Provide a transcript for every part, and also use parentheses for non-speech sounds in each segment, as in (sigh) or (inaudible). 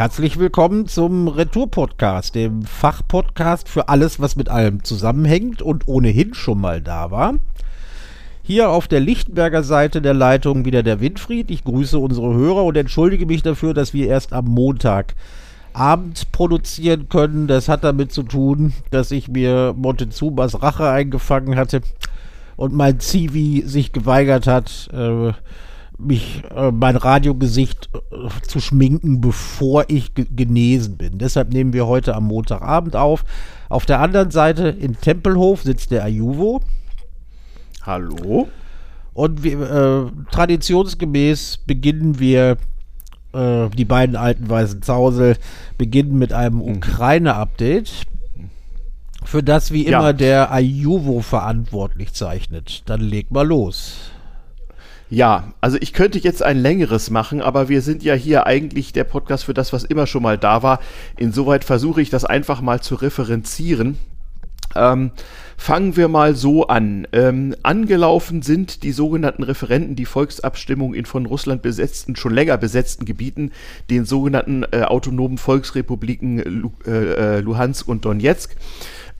Herzlich willkommen zum Retour-Podcast, dem Fachpodcast für alles, was mit allem zusammenhängt und ohnehin schon mal da war. Hier auf der Lichtenberger Seite der Leitung wieder der Winfried. Ich grüße unsere Hörer und entschuldige mich dafür, dass wir erst am Montagabend produzieren können. Das hat damit zu tun, dass ich mir Montezumas Rache eingefangen hatte und mein Zivi sich geweigert hat, äh, mich äh, mein Radiogesicht äh, zu schminken, bevor ich genesen bin. Deshalb nehmen wir heute am Montagabend auf. Auf der anderen Seite in Tempelhof sitzt der Ayuvo. Hallo. Und wir, äh, traditionsgemäß beginnen wir äh, die beiden alten weißen Zausel beginnen mit einem mhm. Ukraine-Update, für das wie immer ja. der Ayuvo verantwortlich zeichnet. Dann leg mal los. Ja, also ich könnte jetzt ein längeres machen, aber wir sind ja hier eigentlich der Podcast für das, was immer schon mal da war. Insoweit versuche ich das einfach mal zu referenzieren. Ähm, fangen wir mal so an. Ähm, angelaufen sind die sogenannten Referenten die Volksabstimmung in von Russland besetzten, schon länger besetzten Gebieten, den sogenannten äh, autonomen Volksrepubliken äh, äh Luhansk und Donetsk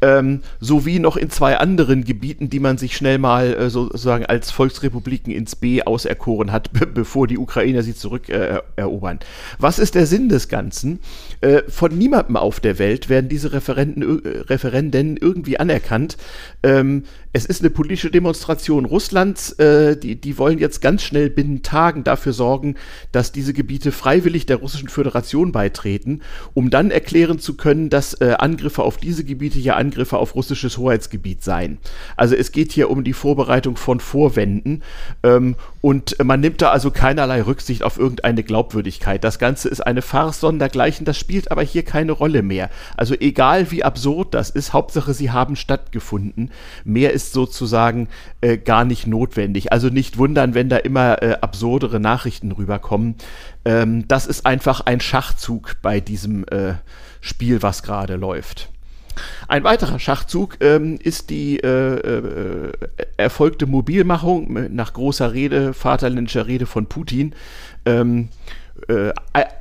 ähm, sowie noch in zwei anderen Gebieten, die man sich schnell mal äh, sozusagen als Volksrepubliken ins B auserkoren hat, (laughs) bevor die Ukrainer sie zurückerobern. Äh, Was ist der Sinn des Ganzen? Äh, von niemandem auf der Welt werden diese Referenten, äh, Referenden irgendwie anerkannt. Ähm, es ist eine politische Demonstration Russlands. Äh, die, die wollen jetzt ganz schnell binnen Tagen dafür sorgen, dass diese Gebiete freiwillig der Russischen Föderation beitreten, um dann erklären zu können, dass äh, Angriffe auf diese Gebiete ja Angriffe auf russisches Hoheitsgebiet seien. Also es geht hier um die Vorbereitung von Vorwänden ähm, und man nimmt da also keinerlei Rücksicht auf irgendeine Glaubwürdigkeit. Das Ganze ist eine Farce sondergleichen, das spielt aber hier keine Rolle mehr. Also egal wie absurd das ist, Hauptsache sie haben stattgefunden. Mehr ist ist sozusagen äh, gar nicht notwendig. Also nicht wundern, wenn da immer äh, absurdere Nachrichten rüberkommen. Ähm, das ist einfach ein Schachzug bei diesem äh, Spiel, was gerade läuft. Ein weiterer Schachzug ähm, ist die äh, äh, erfolgte Mobilmachung nach großer Rede, vaterländischer Rede von Putin. Ähm, äh,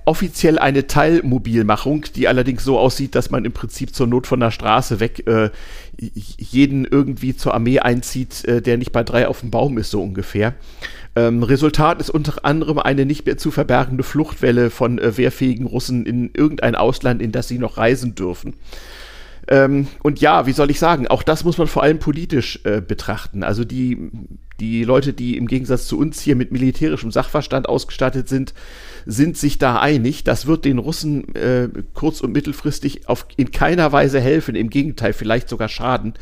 offiziell eine Teilmobilmachung, die allerdings so aussieht, dass man im Prinzip zur Not von der Straße weg äh, jeden irgendwie zur Armee einzieht, äh, der nicht bei drei auf dem Baum ist, so ungefähr. Ähm, Resultat ist unter anderem eine nicht mehr zu verbergende Fluchtwelle von äh, wehrfähigen Russen in irgendein Ausland, in das sie noch reisen dürfen. Ähm, und ja, wie soll ich sagen, auch das muss man vor allem politisch äh, betrachten. Also die, die Leute, die im Gegensatz zu uns hier mit militärischem Sachverstand ausgestattet sind, sind sich da einig. Das wird den Russen äh, kurz- und mittelfristig auf, in keiner Weise helfen, im Gegenteil, vielleicht sogar schaden.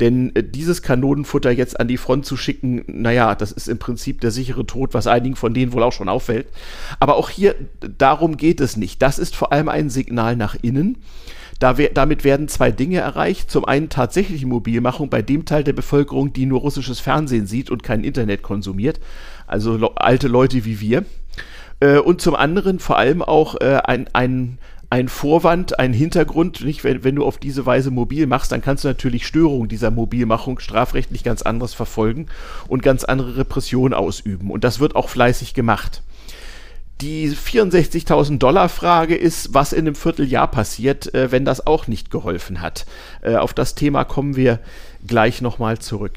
Denn äh, dieses Kanonenfutter jetzt an die Front zu schicken, naja, das ist im Prinzip der sichere Tod, was einigen von denen wohl auch schon auffällt. Aber auch hier, darum geht es nicht. Das ist vor allem ein Signal nach innen. Da we damit werden zwei Dinge erreicht. Zum einen tatsächliche Mobilmachung bei dem Teil der Bevölkerung, die nur russisches Fernsehen sieht und kein Internet konsumiert. Also alte Leute wie wir. Äh, und zum anderen vor allem auch äh, ein, ein, ein Vorwand, ein Hintergrund, nicht? Wenn, wenn du auf diese Weise mobil machst, dann kannst du natürlich Störungen dieser Mobilmachung strafrechtlich ganz anders verfolgen und ganz andere Repressionen ausüben. Und das wird auch fleißig gemacht. Die 64.000 Dollar Frage ist, was in einem Vierteljahr passiert, äh, wenn das auch nicht geholfen hat. Äh, auf das Thema kommen wir gleich nochmal zurück.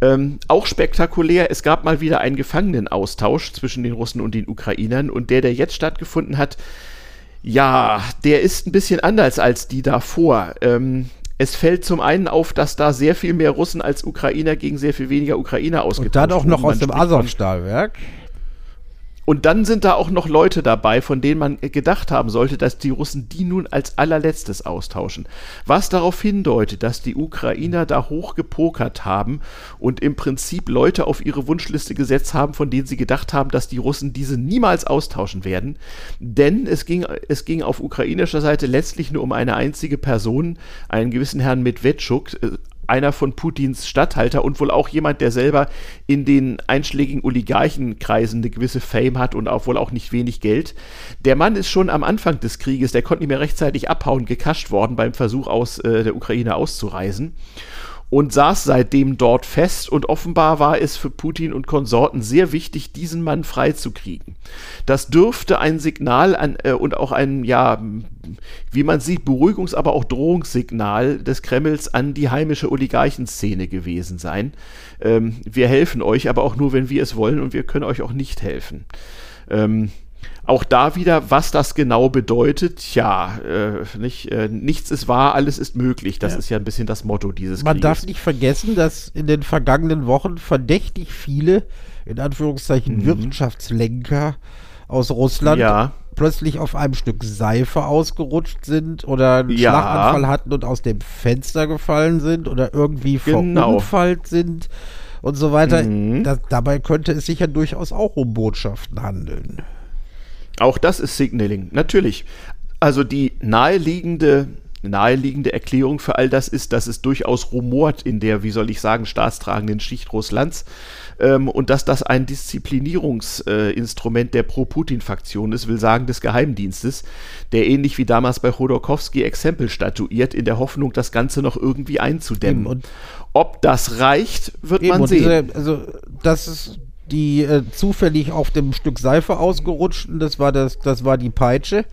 Ähm, auch spektakulär, es gab mal wieder einen Gefangenenaustausch zwischen den Russen und den Ukrainern und der, der jetzt stattgefunden hat, ja, der ist ein bisschen anders als die davor. Ähm, es fällt zum einen auf, dass da sehr viel mehr Russen als Ukrainer gegen sehr viel weniger Ukrainer ausgetauscht wurden. Und dann auch noch aus dem Azov-Stahlwerk. Und dann sind da auch noch Leute dabei, von denen man gedacht haben sollte, dass die Russen die nun als allerletztes austauschen. Was darauf hindeutet, dass die Ukrainer da hoch gepokert haben und im Prinzip Leute auf ihre Wunschliste gesetzt haben, von denen sie gedacht haben, dass die Russen diese niemals austauschen werden. Denn es ging, es ging auf ukrainischer Seite letztlich nur um eine einzige Person, einen gewissen Herrn Medvedchuk, äh, einer von Putins Statthalter und wohl auch jemand, der selber in den einschlägigen Oligarchenkreisen eine gewisse Fame hat und auch wohl auch nicht wenig Geld. Der Mann ist schon am Anfang des Krieges, der konnte nicht mehr rechtzeitig abhauen, gekascht worden beim Versuch aus äh, der Ukraine auszureisen. und saß seitdem dort fest und offenbar war es für Putin und Konsorten sehr wichtig, diesen Mann freizukriegen. Das dürfte ein Signal an, äh, und auch ein, ja, wie man sieht, Beruhigungs-, aber auch Drohungssignal des Kremls an die heimische Oligarchenszene gewesen sein. Ähm, wir helfen euch, aber auch nur, wenn wir es wollen und wir können euch auch nicht helfen. Ähm, auch da wieder, was das genau bedeutet, ja, äh, nicht, äh, nichts ist wahr, alles ist möglich. Das ja. ist ja ein bisschen das Motto dieses Man Krieges. darf nicht vergessen, dass in den vergangenen Wochen verdächtig viele, in Anführungszeichen, mhm. Wirtschaftslenker aus Russland ja. Plötzlich auf einem Stück Seife ausgerutscht sind oder einen ja. Schlaganfall hatten und aus dem Fenster gefallen sind oder irgendwie genau. verunfallt sind und so weiter. Mhm. Das, dabei könnte es sich ja durchaus auch um Botschaften handeln. Auch das ist Signaling, natürlich. Also die naheliegende naheliegende Erklärung für all das ist, dass es durchaus rumort in der, wie soll ich sagen, staatstragenden Schicht Russlands ähm, und dass das ein Disziplinierungsinstrument äh, der Pro-Putin-Faktion ist, will sagen des Geheimdienstes, der ähnlich wie damals bei Chodorkowski Exempel statuiert, in der Hoffnung, das Ganze noch irgendwie einzudämmen. Und Ob das reicht, wird man sehen. Diese, also das ist die äh, zufällig auf dem Stück Seife ausgerutschten, das war das, das war die Peitsche.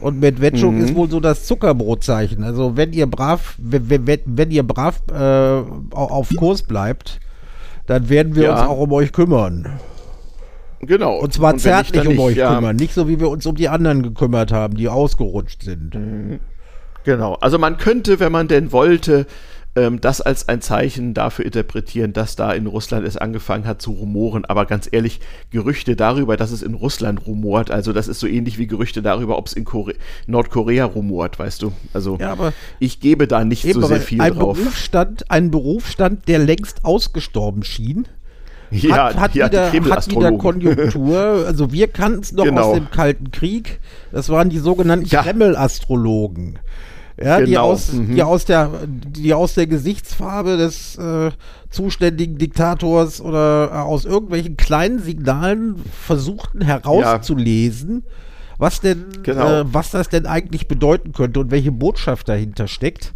Und Medvedchuk mhm. ist wohl so das Zuckerbrotzeichen. Also wenn ihr brav, wenn, wenn, wenn ihr brav äh, auf Kurs bleibt, dann werden wir ja. uns auch um euch kümmern. Genau. Und zwar und zärtlich um nicht, euch ja. kümmern, nicht so wie wir uns um die anderen gekümmert haben, die ausgerutscht sind. Mhm. Genau. Also man könnte, wenn man denn wollte, ähm, das als ein Zeichen dafür interpretieren, dass da in Russland es angefangen hat zu rumoren. Aber ganz ehrlich, Gerüchte darüber, dass es in Russland rumort, also das ist so ähnlich wie Gerüchte darüber, ob es in Kore Nordkorea rumort, weißt du? Also ja, ich gebe da nicht eben, so sehr viel ein drauf. Berufsstand, ein Berufsstand, der längst ausgestorben schien. Ja, hat, hat, wieder, hat wieder Konjunktur. (laughs) Also wir kannten es noch genau. aus dem Kalten Krieg. Das waren die sogenannten ja. Kreml-Astrologen ja, genau. die, aus, mhm. die, aus der, die aus der Gesichtsfarbe des äh, zuständigen Diktators oder äh, aus irgendwelchen kleinen Signalen versuchten herauszulesen, ja. was denn, genau. äh, was das denn eigentlich bedeuten könnte und welche Botschaft dahinter steckt.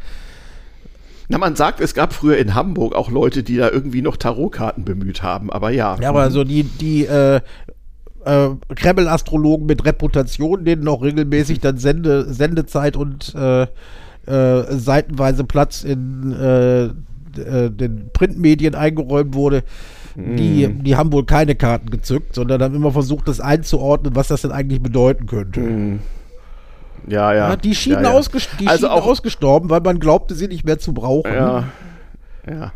Na, man sagt, es gab früher in Hamburg auch Leute, die da irgendwie noch Tarotkarten bemüht haben, aber ja. Ja, aber mhm. so die, die äh, äh, Kreml-Astrologen mit Reputation, denen auch regelmäßig dann Sende, Sendezeit und äh, äh, seitenweise Platz in äh, äh, den Printmedien eingeräumt wurde. Die, mm. die haben wohl keine Karten gezückt, sondern haben immer versucht, das einzuordnen, was das denn eigentlich bedeuten könnte. Mm. Ja, ja, ja. Die schienen, ja, ja. Ausges die also schienen ausgestorben, weil man glaubte, sie nicht mehr zu brauchen. Ja. Ja.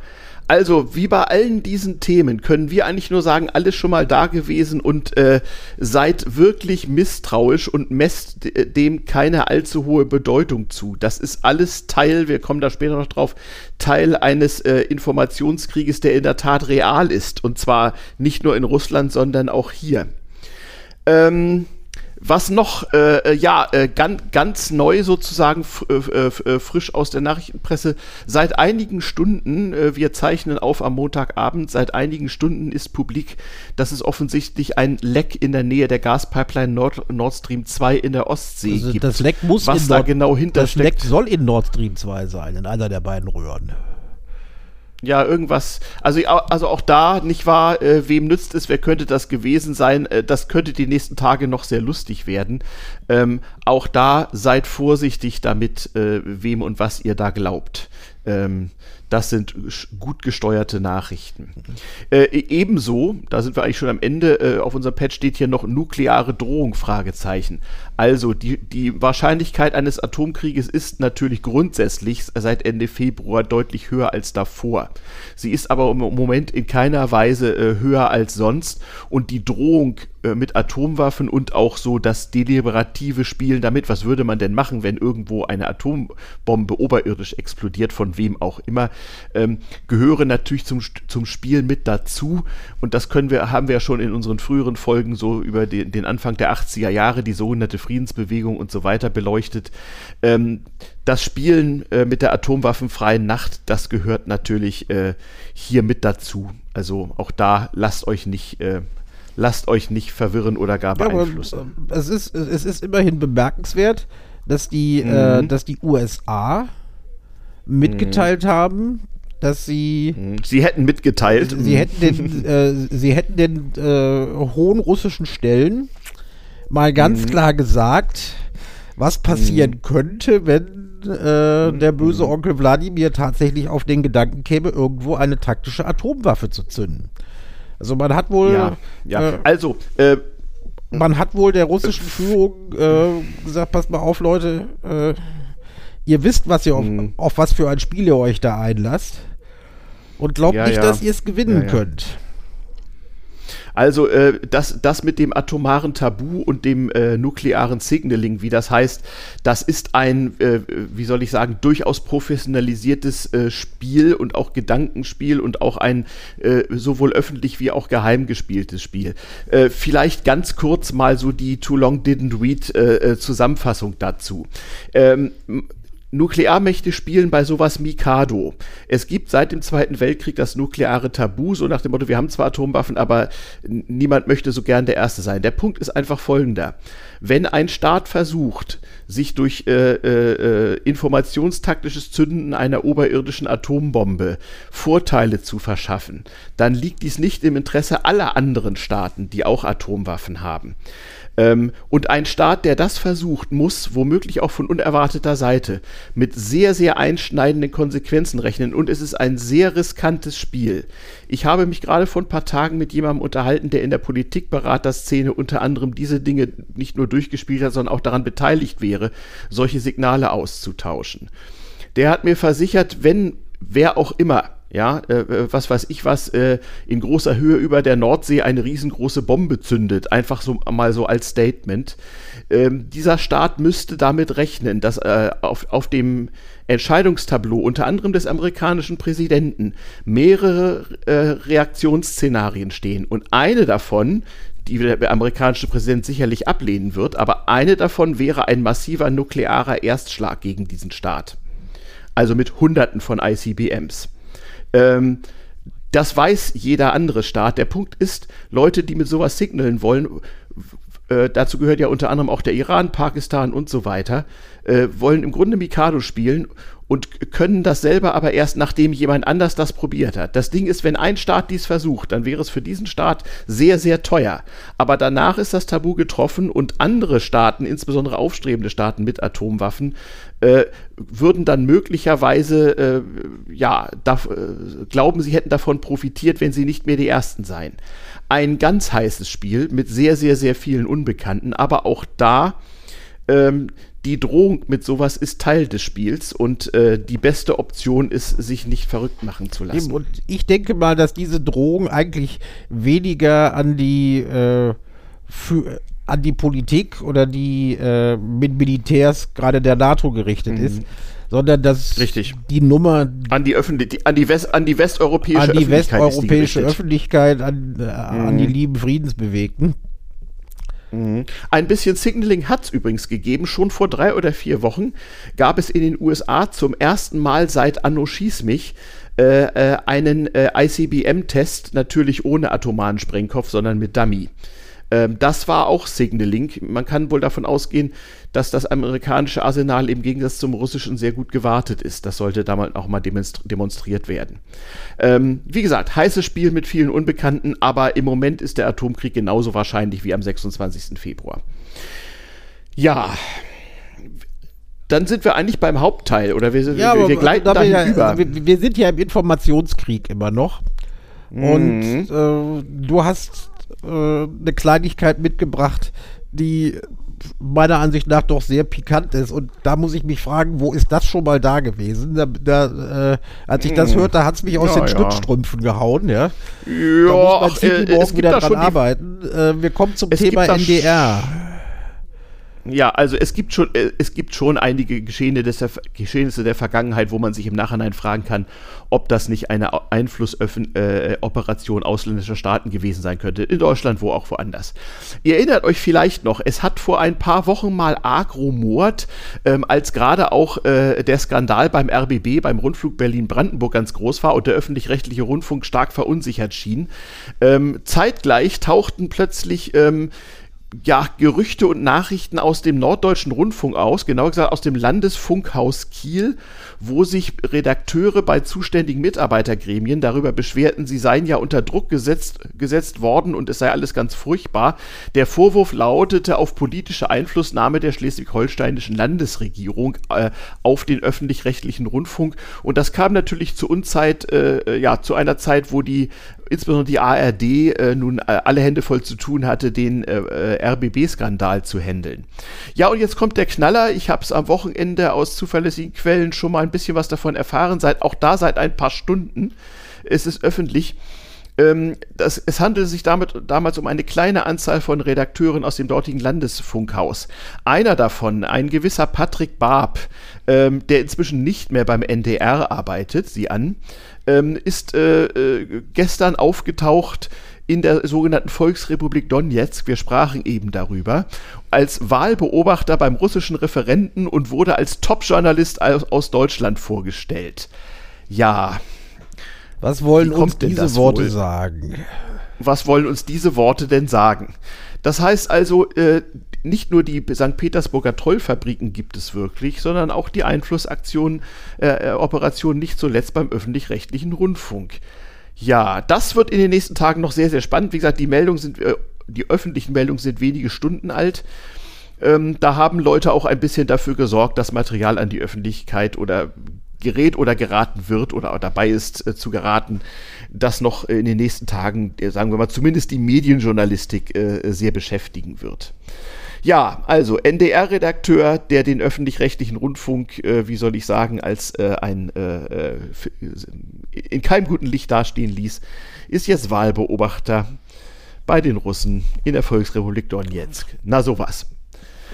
Also, wie bei allen diesen Themen können wir eigentlich nur sagen, alles schon mal da gewesen und äh, seid wirklich misstrauisch und messt äh, dem keine allzu hohe Bedeutung zu. Das ist alles Teil, wir kommen da später noch drauf, Teil eines äh, Informationskrieges, der in der Tat real ist. Und zwar nicht nur in Russland, sondern auch hier. Ähm, was noch, äh, äh, ja, äh, ganz, ganz neu sozusagen, äh, äh, frisch aus der Nachrichtenpresse, seit einigen Stunden, äh, wir zeichnen auf am Montagabend, seit einigen Stunden ist publik, dass es offensichtlich ein Leck in der Nähe der Gaspipeline Nord, Nord Stream 2 in der Ostsee also gibt. Das Leck muss was da Nord genau hintersteckt. Das Leck soll in Nord Stream 2 sein, in einer der beiden Röhren ja, irgendwas, also, also auch da, nicht wahr, äh, wem nützt es, wer könnte das gewesen sein, äh, das könnte die nächsten Tage noch sehr lustig werden. Ähm, auch da seid vorsichtig damit, äh, wem und was ihr da glaubt. Ähm, das sind gut gesteuerte Nachrichten. Äh, e-, ebenso, da sind wir eigentlich schon am Ende, äh, auf unserem Pad steht hier noch nukleare Drohung, Fragezeichen. Also die, die Wahrscheinlichkeit eines Atomkrieges ist natürlich grundsätzlich seit Ende Februar deutlich höher als davor. Sie ist aber im Moment in keiner Weise äh, höher als sonst und die Drohung äh, mit Atomwaffen und auch so das deliberative Spielen damit, was würde man denn machen, wenn irgendwo eine Atombombe oberirdisch explodiert, von wem auch immer, ähm, gehören natürlich zum, zum Spiel mit dazu. Und das können wir, haben wir ja schon in unseren früheren Folgen so über den, den Anfang der 80er Jahre, die sogenannte Friedensbewegung und so weiter beleuchtet. Ähm, das Spielen äh, mit der atomwaffenfreien Nacht, das gehört natürlich äh, hier mit dazu. Also auch da lasst euch nicht äh, lasst euch nicht verwirren oder gar beeinflussen. Ja, es, ist, es ist immerhin bemerkenswert, dass die, äh, mhm. äh, dass die USA mitgeteilt mhm. haben, dass sie. Hm. Sie hätten mitgeteilt. Sie hätten den, äh, sie hätten den äh, hohen russischen Stellen mal ganz mhm. klar gesagt, was passieren mhm. könnte, wenn äh, der böse mhm. Onkel Wladimir tatsächlich auf den Gedanken käme, irgendwo eine taktische Atomwaffe zu zünden. Also man hat wohl. Ja, ja. Äh, also. Äh, man hat wohl der russischen Führung äh, gesagt, passt mal auf, Leute, äh, ihr wisst, was ihr auf, mhm. auf, was für ein Spiel ihr euch da einlasst. Und glaubt ja, nicht, ja. dass ihr es gewinnen könnt. Also äh, das, das mit dem atomaren Tabu und dem äh, nuklearen Signaling, wie das heißt, das ist ein, äh, wie soll ich sagen, durchaus professionalisiertes äh, Spiel und auch Gedankenspiel und auch ein äh, sowohl öffentlich wie auch geheim gespieltes Spiel. Äh, vielleicht ganz kurz mal so die Too Long Didn't Read Zusammenfassung dazu. Ähm, Nuklearmächte spielen bei sowas Mikado. Es gibt seit dem Zweiten Weltkrieg das nukleare Tabu, so nach dem Motto, wir haben zwar Atomwaffen, aber niemand möchte so gern der Erste sein. Der Punkt ist einfach folgender. Wenn ein Staat versucht, sich durch äh, äh, informationstaktisches Zünden einer oberirdischen Atombombe Vorteile zu verschaffen, dann liegt dies nicht im Interesse aller anderen Staaten, die auch Atomwaffen haben. Ähm, und ein Staat, der das versucht, muss womöglich auch von unerwarteter Seite mit sehr, sehr einschneidenden Konsequenzen rechnen. Und es ist ein sehr riskantes Spiel. Ich habe mich gerade vor ein paar Tagen mit jemandem unterhalten, der in der Politikberaterszene unter anderem diese Dinge nicht nur durchgespielt hat, sondern auch daran beteiligt wäre, solche Signale auszutauschen. Der hat mir versichert, wenn wer auch immer ja, äh, äh, was weiß ich was, äh, in großer Höhe über der Nordsee eine riesengroße Bombe zündet, einfach so mal so als Statement. Ähm, dieser Staat müsste damit rechnen, dass äh, auf, auf dem Entscheidungstableau unter anderem des amerikanischen Präsidenten mehrere äh, Reaktionsszenarien stehen und eine davon die der amerikanische Präsident sicherlich ablehnen wird, aber eine davon wäre ein massiver nuklearer Erstschlag gegen diesen Staat. Also mit Hunderten von ICBMs. Ähm, das weiß jeder andere Staat. Der Punkt ist, Leute, die mit sowas signalen wollen, äh, dazu gehört ja unter anderem auch der Iran, Pakistan und so weiter, äh, wollen im Grunde Mikado spielen und können das selber aber erst nachdem jemand anders das probiert hat. Das Ding ist, wenn ein Staat dies versucht, dann wäre es für diesen Staat sehr, sehr teuer. Aber danach ist das Tabu getroffen und andere Staaten, insbesondere aufstrebende Staaten mit Atomwaffen, äh, würden dann möglicherweise, äh, ja, da, äh, glauben, sie hätten davon profitiert, wenn sie nicht mehr die Ersten seien. Ein ganz heißes Spiel mit sehr, sehr, sehr vielen Unbekannten, aber auch da ähm, die Drohung mit sowas ist Teil des Spiels und äh, die beste Option ist, sich nicht verrückt machen zu lassen. Und ich denke mal, dass diese Drohung eigentlich weniger an die äh, für, an die Politik oder die äh, mit Militärs gerade der NATO gerichtet mhm. ist, sondern dass Richtig. die Nummer an die Öffentlich an die West an die westeuropäische an die Öffentlichkeit westeuropäische Öffentlichkeit an, äh, mhm. an die lieben Friedensbewegten Mhm. Ein bisschen Signaling hat es übrigens gegeben. Schon vor drei oder vier Wochen gab es in den USA zum ersten Mal seit Anno Schieß mich äh, äh, einen äh, ICBM-Test, natürlich ohne atomaren Sprengkopf, sondern mit Dummy. Ähm, das war auch Signaling. Man kann wohl davon ausgehen, dass das amerikanische Arsenal im Gegensatz zum russischen sehr gut gewartet ist. Das sollte damals auch mal demonstriert werden. Ähm, wie gesagt, heißes Spiel mit vielen Unbekannten, aber im Moment ist der Atomkrieg genauso wahrscheinlich wie am 26. Februar. Ja, dann sind wir eigentlich beim Hauptteil oder wir, ja, wir, wir gleiten da ja, über. Wir, wir, sind ja im Informationskrieg immer noch. Mhm. Und äh, du hast äh, eine Kleinigkeit mitgebracht, die meiner Ansicht nach doch sehr pikant ist. Und da muss ich mich fragen, wo ist das schon mal da gewesen? Da, da, äh, als ich das hm. hörte, hat es mich aus ja, den ja. Stützstrümpfen gehauen. Ja, ja da muss man äh, morgen wieder dran arbeiten. Äh, wir kommen zum Thema NDR. Ja, also es gibt schon, äh, es gibt schon einige Geschehnisse der, Geschehnisse der Vergangenheit, wo man sich im Nachhinein fragen kann, ob das nicht eine Einflussoperation äh, ausländischer Staaten gewesen sein könnte. In Deutschland, wo auch woanders. Ihr erinnert euch vielleicht noch, es hat vor ein paar Wochen mal arg rumort, ähm, als gerade auch äh, der Skandal beim RBB, beim Rundflug Berlin-Brandenburg ganz groß war und der öffentlich-rechtliche Rundfunk stark verunsichert schien. Ähm, zeitgleich tauchten plötzlich ähm, ja, Gerüchte und Nachrichten aus dem Norddeutschen Rundfunk aus, genauer gesagt aus dem Landesfunkhaus Kiel, wo sich Redakteure bei zuständigen Mitarbeitergremien darüber beschwerten, sie seien ja unter Druck gesetzt, gesetzt worden und es sei alles ganz furchtbar. Der Vorwurf lautete auf politische Einflussnahme der schleswig-holsteinischen Landesregierung äh, auf den öffentlich-rechtlichen Rundfunk und das kam natürlich zu Unzeit, äh, ja, zu einer Zeit, wo die insbesondere die ARD äh, nun äh, alle Hände voll zu tun hatte, den äh, äh RBB-Skandal zu handeln. Ja, und jetzt kommt der Knaller. Ich habe es am Wochenende aus zuverlässigen Quellen schon mal ein bisschen was davon erfahren, seit auch da seit ein paar Stunden. ist Es öffentlich. Ähm, das, es handelte sich damit, damals um eine kleine Anzahl von Redakteuren aus dem dortigen Landesfunkhaus. Einer davon, ein gewisser Patrick Barb, ähm, der inzwischen nicht mehr beim NDR arbeitet, sie an, ähm, ist äh, äh, gestern aufgetaucht in der sogenannten Volksrepublik Donetsk, wir sprachen eben darüber, als Wahlbeobachter beim russischen Referenten und wurde als Top-Journalist aus, aus, Deutschland vorgestellt. Ja. Was wollen uns diese Worte wohl? sagen? Was wollen uns diese Worte denn sagen? Das heißt also, äh, nicht nur die St. Petersburger Trollfabriken gibt es wirklich, sondern auch die Einflussaktionen, äh, äh, Operationen nicht zuletzt beim öffentlich-rechtlichen Rundfunk. Ja, das wird in den nächsten Tagen noch sehr, sehr spannend. Wie gesagt, die Meldungen sind, äh, die öffentlichen Meldungen sind wenige Stunden alt. Ähm, da haben Leute auch ein bisschen dafür gesorgt, dass Material an die Öffentlichkeit oder gerät oder geraten wird oder dabei ist äh, zu geraten, das noch in den nächsten Tagen, äh, sagen wir mal, zumindest die Medienjournalistik äh, sehr beschäftigen wird. Ja, also NDR-Redakteur, der den öffentlich-rechtlichen Rundfunk, äh, wie soll ich sagen, als äh, ein äh, äh in keinem guten Licht dastehen ließ, ist jetzt Wahlbeobachter bei den Russen in der Volksrepublik Donetsk. Na sowas.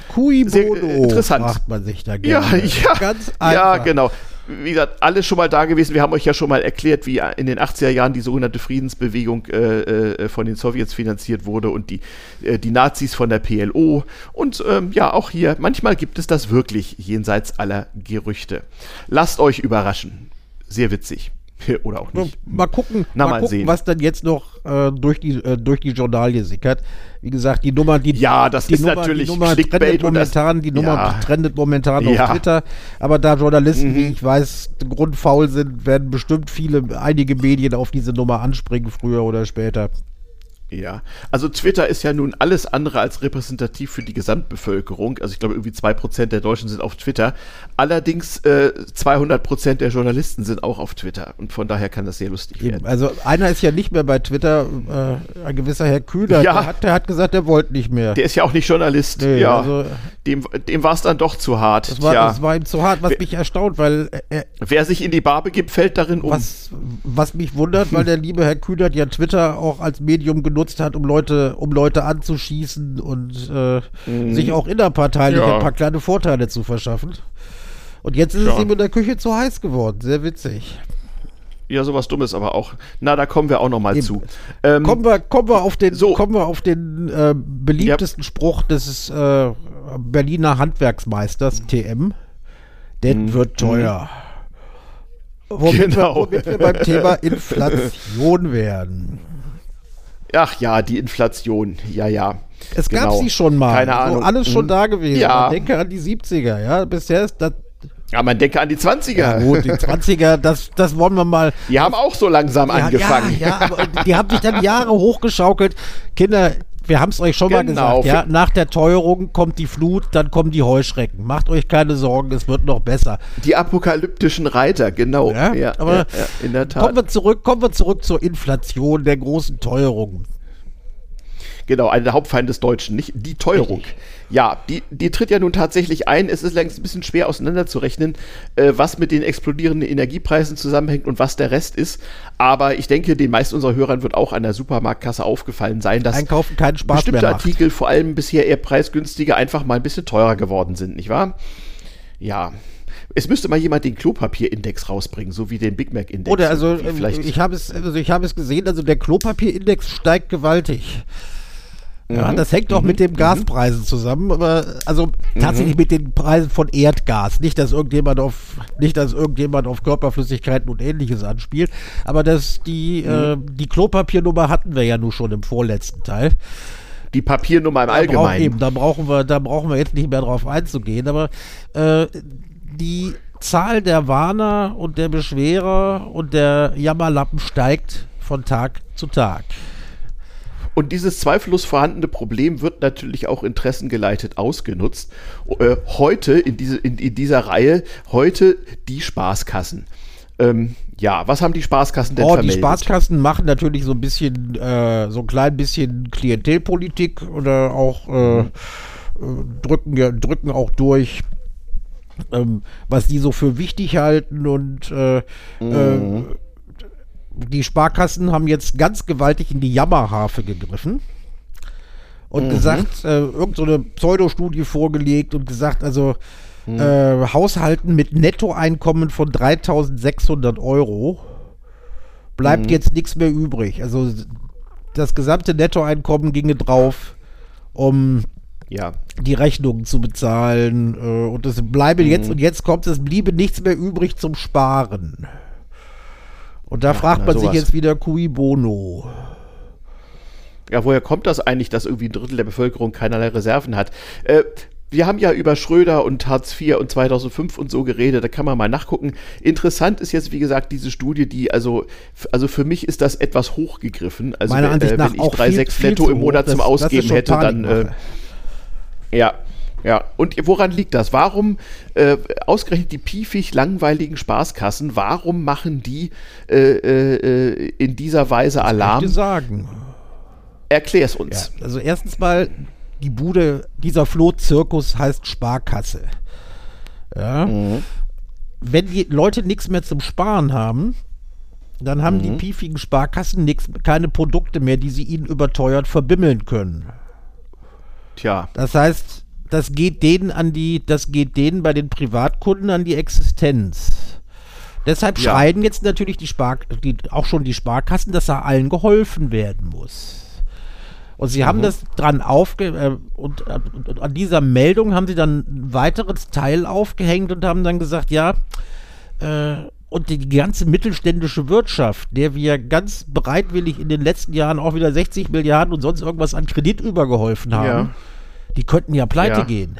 Cui Bono, Sehr, äh, interessant. macht man sich da gerne. Ja, (laughs) ja, Ganz einfach. ja, genau wie gesagt, alles schon mal da gewesen. Wir haben euch ja schon mal erklärt, wie in den 80er Jahren die sogenannte Friedensbewegung äh, äh, von den Sowjets finanziert wurde und die, äh, die Nazis von der PLO. Und ähm, ja, auch hier, manchmal gibt es das wirklich jenseits aller Gerüchte. Lasst euch überraschen. Sehr witzig. (laughs) Oder auch nicht. Mal gucken, Na, mal, mal gucken was dann jetzt noch äh, durch, die, äh, durch die Journalie sickert. Wie gesagt, die Nummer, die, ja, das die ist Nummer, natürlich die Nummer trendet momentan, die Nummer ja. trendet momentan auf Twitter. Aber da Journalisten, mhm. wie ich weiß, grundfaul sind, werden bestimmt viele, einige Medien auf diese Nummer anspringen, früher oder später. Ja, also Twitter ist ja nun alles andere als repräsentativ für die Gesamtbevölkerung. Also ich glaube, irgendwie zwei Prozent der Deutschen sind auf Twitter. Allerdings äh, 200% der Journalisten sind auch auf Twitter. Und von daher kann das sehr lustig Eben. werden. Also einer ist ja nicht mehr bei Twitter, äh, ein gewisser Herr Kühler, ja. der, hat, der hat gesagt, der wollte nicht mehr. Der ist ja auch nicht Journalist. Nee, ja, also, dem dem war es dann doch zu hart. Das war, ja. das war ihm zu hart, was wer, mich erstaunt, weil... Äh, Wer sich in die Bar begibt, fällt darin um. Was, was mich wundert, weil der liebe Herr Kühler ja Twitter auch als Medium genutzt genutzt hat, um Leute, um Leute anzuschießen und äh, mhm. sich auch innerparteilich ja. ein paar kleine Vorteile zu verschaffen. Und jetzt ist ja. es ihm in der Küche zu heiß geworden. Sehr witzig. Ja, sowas Dummes aber auch. Na, da kommen wir auch noch mal Eben. zu. Ähm, kommen, wir, kommen wir auf den, so. kommen wir auf den äh, beliebtesten ja. Spruch des äh, Berliner Handwerksmeisters, TM. Der mhm. wird teuer. Womit, genau. wir, womit wir beim Thema (laughs) Inflation werden. Ach ja, die Inflation, ja, ja. Es genau. gab sie schon mal. Keine Ahnung. So alles schon mhm. da gewesen. Ja. Man denke an die 70er, ja. Bisher ist das. Ja, man denke an die 20er. Ja, gut, die 20er, das, das wollen wir mal. Die haben auch so langsam ja, angefangen. Ja, ja, aber die haben sich dann Jahre hochgeschaukelt. Kinder, wir haben es euch schon genau. mal gesagt, ja, nach der Teuerung kommt die Flut, dann kommen die Heuschrecken. Macht euch keine Sorgen, es wird noch besser. Die apokalyptischen Reiter, genau. Ja, ja aber ja, in der Tat. Kommen wir zurück, kommen wir zurück zur Inflation der großen Teuerung. Genau, einer der Hauptfeinde des Deutschen, nicht die Teuerung. Richtig. Ja, die, die tritt ja nun tatsächlich ein. Es ist längst ein bisschen schwer auseinanderzurechnen, äh, was mit den explodierenden Energiepreisen zusammenhängt und was der Rest ist. Aber ich denke, den meisten unserer Hörern wird auch an der Supermarktkasse aufgefallen sein, dass Einkaufen keinen Spaß bestimmte mehr macht. Artikel, vor allem bisher eher preisgünstige, einfach mal ein bisschen teurer geworden sind, nicht wahr? Ja, es müsste mal jemand den Klopapierindex rausbringen, so wie den Big Mac Index. Oder also vielleicht ich habe es also ich habe es gesehen, also der Klopapierindex steigt gewaltig. Ja, mhm. das hängt auch mhm. mit den mhm. Gaspreisen zusammen, aber also tatsächlich mhm. mit den Preisen von Erdgas. Nicht, dass irgendjemand auf, nicht, dass irgendjemand auf Körperflüssigkeiten und ähnliches anspielt, aber dass die, mhm. äh, die Klopapiernummer hatten wir ja nun schon im vorletzten Teil. die Papiernummer im da Allgemeinen. Eben, da brauchen wir, da brauchen wir jetzt nicht mehr drauf einzugehen, aber äh, die Zahl der Warner und der Beschwerer und der Jammerlappen steigt von Tag zu Tag. Und dieses zweifellos vorhandene Problem wird natürlich auch interessengeleitet ausgenutzt. Äh, heute in, diese, in, in, dieser Reihe, heute die Spaßkassen. Ähm, ja, was haben die Spaßkassen denn oh, vermeldet? Die Spaßkassen machen natürlich so ein bisschen, äh, so ein klein bisschen Klientelpolitik oder auch äh, mhm. drücken, ja, drücken auch durch, ähm, was die so für wichtig halten und äh, mhm die Sparkassen haben jetzt ganz gewaltig in die Jammerharfe gegriffen und mhm. gesagt, äh, irgendeine so Pseudostudie vorgelegt und gesagt, also mhm. äh, Haushalten mit Nettoeinkommen von 3600 Euro bleibt mhm. jetzt nichts mehr übrig. Also das gesamte Nettoeinkommen ginge drauf, um ja. die Rechnungen zu bezahlen äh, und es bleibe jetzt mhm. und jetzt kommt es bliebe nichts mehr übrig zum Sparen. Und da ja, fragt man sowas. sich jetzt wieder cui bono. Ja, woher kommt das eigentlich, dass irgendwie ein Drittel der Bevölkerung keinerlei Reserven hat? Äh, wir haben ja über Schröder und Hartz IV und 2005 und so geredet, da kann man mal nachgucken. Interessant ist jetzt, wie gesagt, diese Studie, die, also, also für mich ist das etwas hochgegriffen. Also, Meiner Ansicht äh, wenn ich 3,6 netto im Monat zum Ausgeben hätte, dann. Äh, ja, ja, und woran liegt das? Warum äh, ausgerechnet die piefig langweiligen Spaßkassen, warum machen die äh, äh, in dieser Weise das Alarm? Kann ich dir sagen. Erklär's uns. Ja, also erstens mal, die Bude, dieser Flohzirkus heißt Sparkasse. Ja. Mhm. Wenn die Leute nichts mehr zum Sparen haben, dann haben mhm. die piefigen Sparkassen nix, keine Produkte mehr, die sie ihnen überteuert verbimmeln können. Tja. Das heißt, das geht denen an die, das geht denen bei den Privatkunden an die Existenz. Deshalb ja. schreien jetzt natürlich die, Spar die auch schon die Sparkassen, dass da allen geholfen werden muss. Und sie mhm. haben das dran aufge äh, und, äh, und, an dieser Meldung haben sie dann ein weiteres Teil aufgehängt und haben dann gesagt, ja, äh, und die ganze mittelständische Wirtschaft, der wir ganz bereitwillig in den letzten Jahren auch wieder 60 Milliarden und sonst irgendwas an Kredit übergeholfen haben. Ja die könnten ja pleite ja. gehen.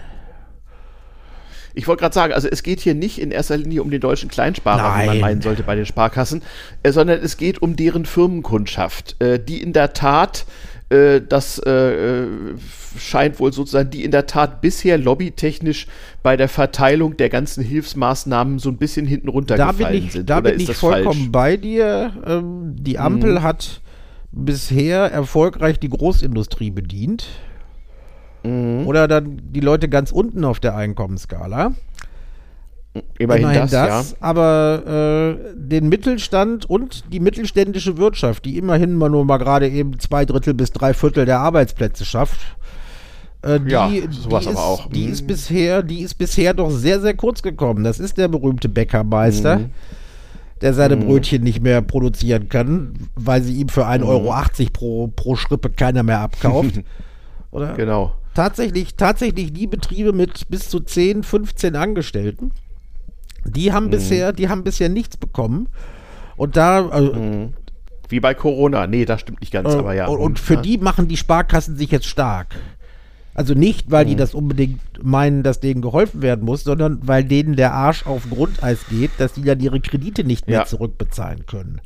Ich wollte gerade sagen, also es geht hier nicht in erster Linie um den deutschen Kleinsparer, Nein. wie man meinen sollte bei den Sparkassen, äh, sondern es geht um deren Firmenkundschaft, äh, die in der Tat, äh, das äh, äh, scheint wohl sozusagen, die in der Tat bisher lobbytechnisch bei der Verteilung der ganzen Hilfsmaßnahmen so ein bisschen hinten runtergefallen da bin ich, sind. Da bin ich vollkommen falsch? bei dir. Ähm, die Ampel hm. hat bisher erfolgreich die Großindustrie bedient. Mhm. Oder dann die Leute ganz unten auf der Einkommensskala. Immerhin, Immerhin das, das ja. aber äh, den Mittelstand und die mittelständische Wirtschaft, die immerhin mal nur mal gerade eben zwei Drittel bis drei Viertel der Arbeitsplätze schafft, äh, die, ja, sowas die, ist, auch. die ist mhm. bisher, die ist bisher doch sehr, sehr kurz gekommen. Das ist der berühmte Bäckermeister, mhm. der seine mhm. Brötchen nicht mehr produzieren kann, weil sie ihm für 1,80 mhm. Euro pro, pro Schrippe keiner mehr abkauft. (laughs) Oder? Genau tatsächlich, tatsächlich die Betriebe mit bis zu 10, 15 Angestellten, die haben mhm. bisher, die haben bisher nichts bekommen. Und da, also, mhm. Wie bei Corona. Nee, das stimmt nicht ganz, äh, aber ja. Und, und für ja. die machen die Sparkassen sich jetzt stark. Also nicht, weil mhm. die das unbedingt meinen, dass denen geholfen werden muss, sondern weil denen der Arsch auf Grundeis geht, dass die dann ihre Kredite nicht mehr ja. zurückbezahlen können.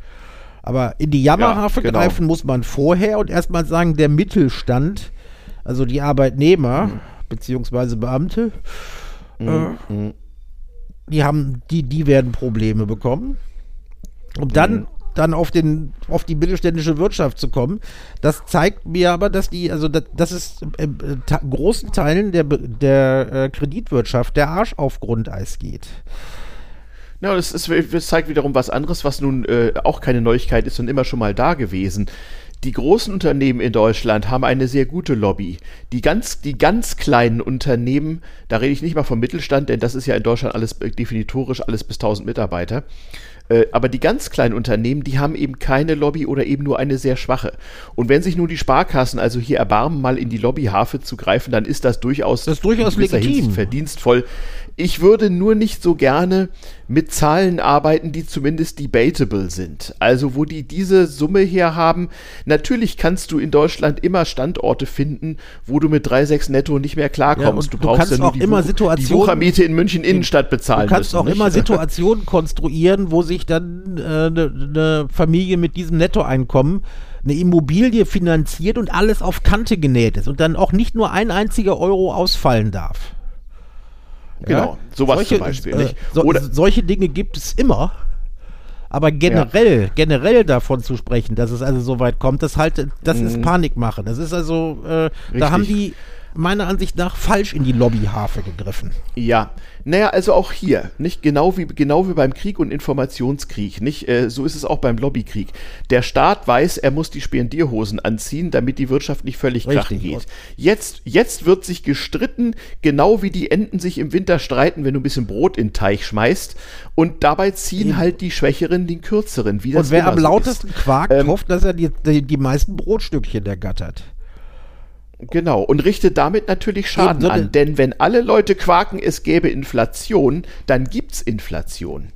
Aber in die Jammerharfe ja, genau. greifen muss man vorher und erstmal sagen, der Mittelstand also die Arbeitnehmer mhm. beziehungsweise Beamte, mhm. äh, mhm. die haben, die, die werden Probleme bekommen. Und dann mhm. dann auf den auf die mittelständische Wirtschaft zu kommen. Das zeigt mir aber, dass die also das, das ist äh, großen Teilen der der äh, Kreditwirtschaft der Arsch auf Grundeis geht. Ja, das, ist, das zeigt wiederum was anderes, was nun äh, auch keine Neuigkeit ist und immer schon mal da gewesen. Die großen Unternehmen in Deutschland haben eine sehr gute Lobby. Die ganz, die ganz kleinen Unternehmen, da rede ich nicht mal vom Mittelstand, denn das ist ja in Deutschland alles definitorisch alles bis 1000 Mitarbeiter. Äh, aber die ganz kleinen Unternehmen, die haben eben keine Lobby oder eben nur eine sehr schwache. Und wenn sich nun die Sparkassen also hier erbarmen, mal in die Lobbyharfe zu greifen, dann ist das durchaus, das ist durchaus legitim. verdienstvoll. Ich würde nur nicht so gerne mit Zahlen arbeiten, die zumindest debatable sind. Also wo die diese Summe hier haben, natürlich kannst du in Deutschland immer Standorte finden, wo du mit 3,6 netto nicht mehr klarkommst. Ja, du brauchst ja nur die, immer Wuch die Wuchermiete in München Innenstadt bezahlen. Du kannst müssen, auch nicht? immer Situationen konstruieren, wo sich dann eine äh, ne, ne Familie mit diesem Nettoeinkommen eine Immobilie finanziert und alles auf Kante genäht ist und dann auch nicht nur ein einziger Euro ausfallen darf. Genau, ja? sowas solche, zum Beispiel. Äh, so, solche Dinge gibt es immer. Aber generell, ja. generell davon zu sprechen, dass es also so weit kommt, das halt, das mhm. ist Panikmache. Das ist also, äh, da haben die meiner Ansicht nach falsch in die Lobbyharfe gegriffen. Ja, naja, also auch hier, nicht genau wie, genau wie beim Krieg und Informationskrieg, nicht? Äh, so ist es auch beim Lobbykrieg. Der Staat weiß, er muss die Spendierhosen anziehen, damit die Wirtschaft nicht völlig Richtig. krachen geht. Jetzt, jetzt wird sich gestritten, genau wie die Enten sich im Winter streiten, wenn du ein bisschen Brot in den Teich schmeißt. Und dabei ziehen halt die Schwächeren den Kürzeren. Wie das und wer am lautesten ist. quakt, ähm, hofft, dass er die, die, die meisten Brotstückchen ergattert. Genau, und richtet damit natürlich Schaden Eben, an. Denn wenn alle Leute quaken, es gäbe Inflation, dann gibt's Inflation.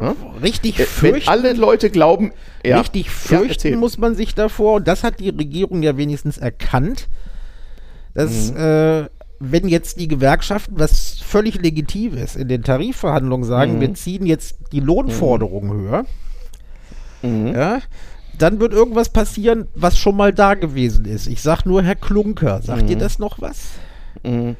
Ja? Richtig äh, fürchten. Wenn alle Leute glauben, ja, richtig fürchten ja, muss man sich davor. Und das hat die Regierung ja wenigstens erkannt, dass mhm. äh, wenn jetzt die Gewerkschaften, was völlig legitim ist, in den Tarifverhandlungen sagen, mhm. wir ziehen jetzt die Lohnforderungen mhm. höher, mhm. ja, dann wird irgendwas passieren, was schon mal da gewesen ist. Ich sag nur Herr Klunker. Sagt mhm. ihr das noch was? Mhm.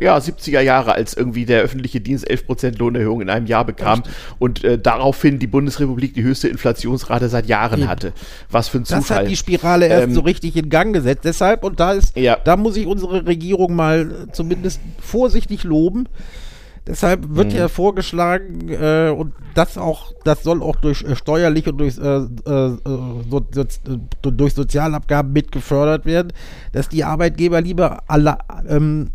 Ja, 70er Jahre, als irgendwie der öffentliche Dienst 11% Lohnerhöhung in einem Jahr bekam Echt? und äh, daraufhin die Bundesrepublik die höchste Inflationsrate seit Jahren Eben. hatte. Was für ein Zufall. Das hat die Spirale erst ähm, so richtig in Gang gesetzt. Deshalb, und da ist, ja. da muss ich unsere Regierung mal zumindest vorsichtig loben, Deshalb wird mhm. ja vorgeschlagen, äh, und das auch, das soll auch durch äh, steuerlich und durch, äh, äh so, so, durch Sozialabgaben mitgefördert werden, dass die Arbeitgeber lieber alle ähm,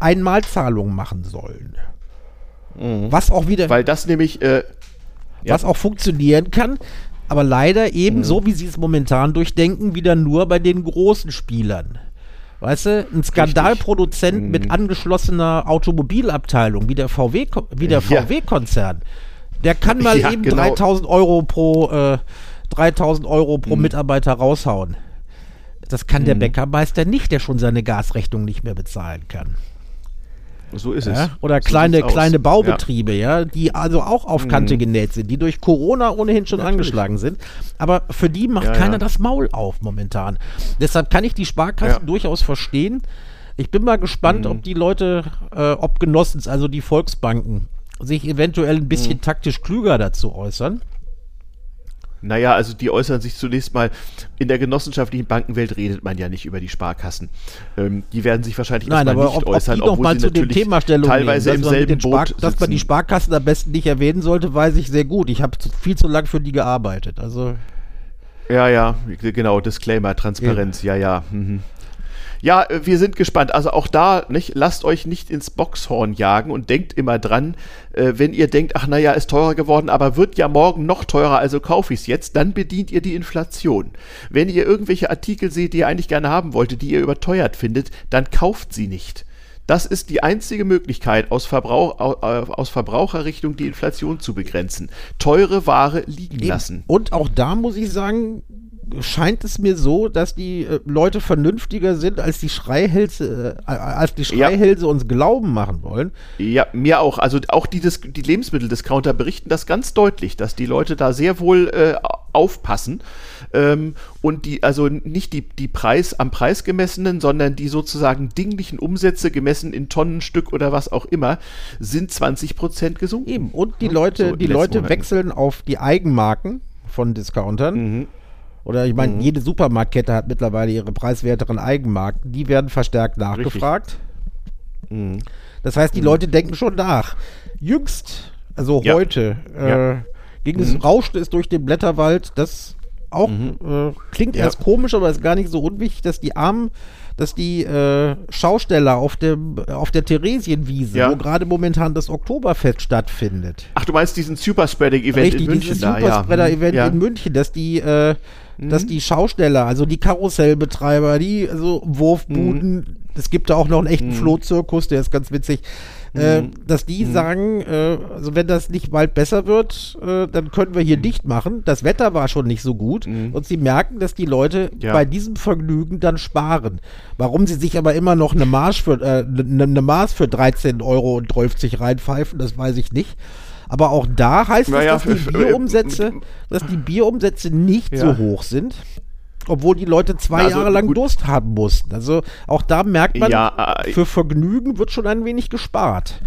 Einmalzahlungen machen sollen. Mhm. Was auch wieder. Weil das nämlich. Äh, was ja. auch funktionieren kann, aber leider eben mhm. so, wie sie es momentan durchdenken, wieder nur bei den großen Spielern. Weißt du, ein Skandalproduzent mhm. mit angeschlossener Automobilabteilung, wie der VW, wie der ja. VW-Konzern, der kann mal ja, eben genau. 3000 Euro pro, äh, 3000 Euro pro mhm. Mitarbeiter raushauen. Das kann mhm. der Bäckermeister nicht, der schon seine Gasrechnung nicht mehr bezahlen kann. So ist ja? es. Oder so kleine, kleine Baubetriebe, ja. ja. die also auch auf Kante mhm. genäht sind, die durch Corona ohnehin schon Natürlich. angeschlagen sind. Aber für die macht ja, keiner das Maul auf momentan. Deshalb kann ich die Sparkassen durchaus verstehen. Ich bin mal gespannt, mhm. ob die Leute, äh, ob Genossens, also die Volksbanken, sich eventuell ein bisschen mhm. taktisch klüger dazu äußern. Naja, also die äußern sich zunächst mal, in der genossenschaftlichen Bankenwelt redet man ja nicht über die Sparkassen. Ähm, die werden sich wahrscheinlich Nein, aber nicht ob, äußern, ob die obwohl mal sie zu dem Thema Stellung teilweise nehmen, im selben Boot Spar Dass man die Sparkassen am besten nicht erwähnen sollte, weiß ich sehr gut. Ich habe viel zu lang für die gearbeitet. Also ja, ja, genau, Disclaimer, Transparenz, ja, ja. ja. Mhm. Ja, äh, wir sind gespannt. Also auch da, nicht, lasst euch nicht ins Boxhorn jagen und denkt immer dran, äh, wenn ihr denkt, ach naja, ist teurer geworden, aber wird ja morgen noch teurer, also kaufe ich es jetzt, dann bedient ihr die Inflation. Wenn ihr irgendwelche Artikel seht, die ihr eigentlich gerne haben wolltet, die ihr überteuert findet, dann kauft sie nicht. Das ist die einzige Möglichkeit, aus, Verbrauch, aus Verbraucherrichtung die Inflation zu begrenzen. Teure Ware liegen lassen. Und auch da muss ich sagen, scheint es mir so, dass die äh, Leute vernünftiger sind, als die Schreihälse, äh, als die Schreihälse ja. uns glauben machen wollen. Ja, mir auch. Also auch die, die Lebensmitteldiscounter berichten das ganz deutlich, dass die Leute da sehr wohl äh, aufpassen ähm, und die, also nicht die, die Preis am Preis gemessenen, sondern die sozusagen dinglichen Umsätze gemessen in Tonnenstück oder was auch immer, sind 20 Prozent gesunken. Eben. Und die Leute, so die Leute wechseln auf die Eigenmarken von Discountern. Mhm oder ich meine, mhm. jede Supermarktkette hat mittlerweile ihre preiswerteren Eigenmarken. Die werden verstärkt nachgefragt. Mhm. Das heißt, die mhm. Leute denken schon nach. Jüngst, also ja. heute, äh, ja. ging es, mhm. rauschte es durch den Blätterwald. Das auch mhm. äh, klingt ja. erst komisch, aber ist gar nicht so unwichtig, dass die armen dass die äh, Schausteller auf, dem, auf der Theresienwiese, wo gerade momentan das Oktoberfest stattfindet. Ach, du meinst diesen Superspreading-Event in München? Dieses Superspreader-Event ja. in München, dass die äh, mhm. dass die Schausteller, also die Karussellbetreiber, die also Wurfbuden, mhm. es gibt da auch noch einen echten Mhm. Flohzirkus, der ist ganz witzig, äh, dass die Mhm. sagen, äh, also wenn das nicht bald besser wird, äh, dann können wir hier Mhm. dicht machen. Das Wetter war schon nicht so gut und sie merken, dass die Leute Ja. bei diesem Vergnügen dann sparen. Warum sie sich aber immer noch eine Marsch für, äh, eine, eine Maß für 13 Euro und 12 reinpfeifen, das weiß ich nicht. Aber auch da heißt Naja, es, dass die Bierumsätze, dass die Bierumsätze nicht Ja. so hoch sind. Obwohl die Leute zwei Also, Jahre lang gut. Durst haben mussten. Also auch da merkt man, Ja, äh, für Vergnügen wird schon ein wenig gespart.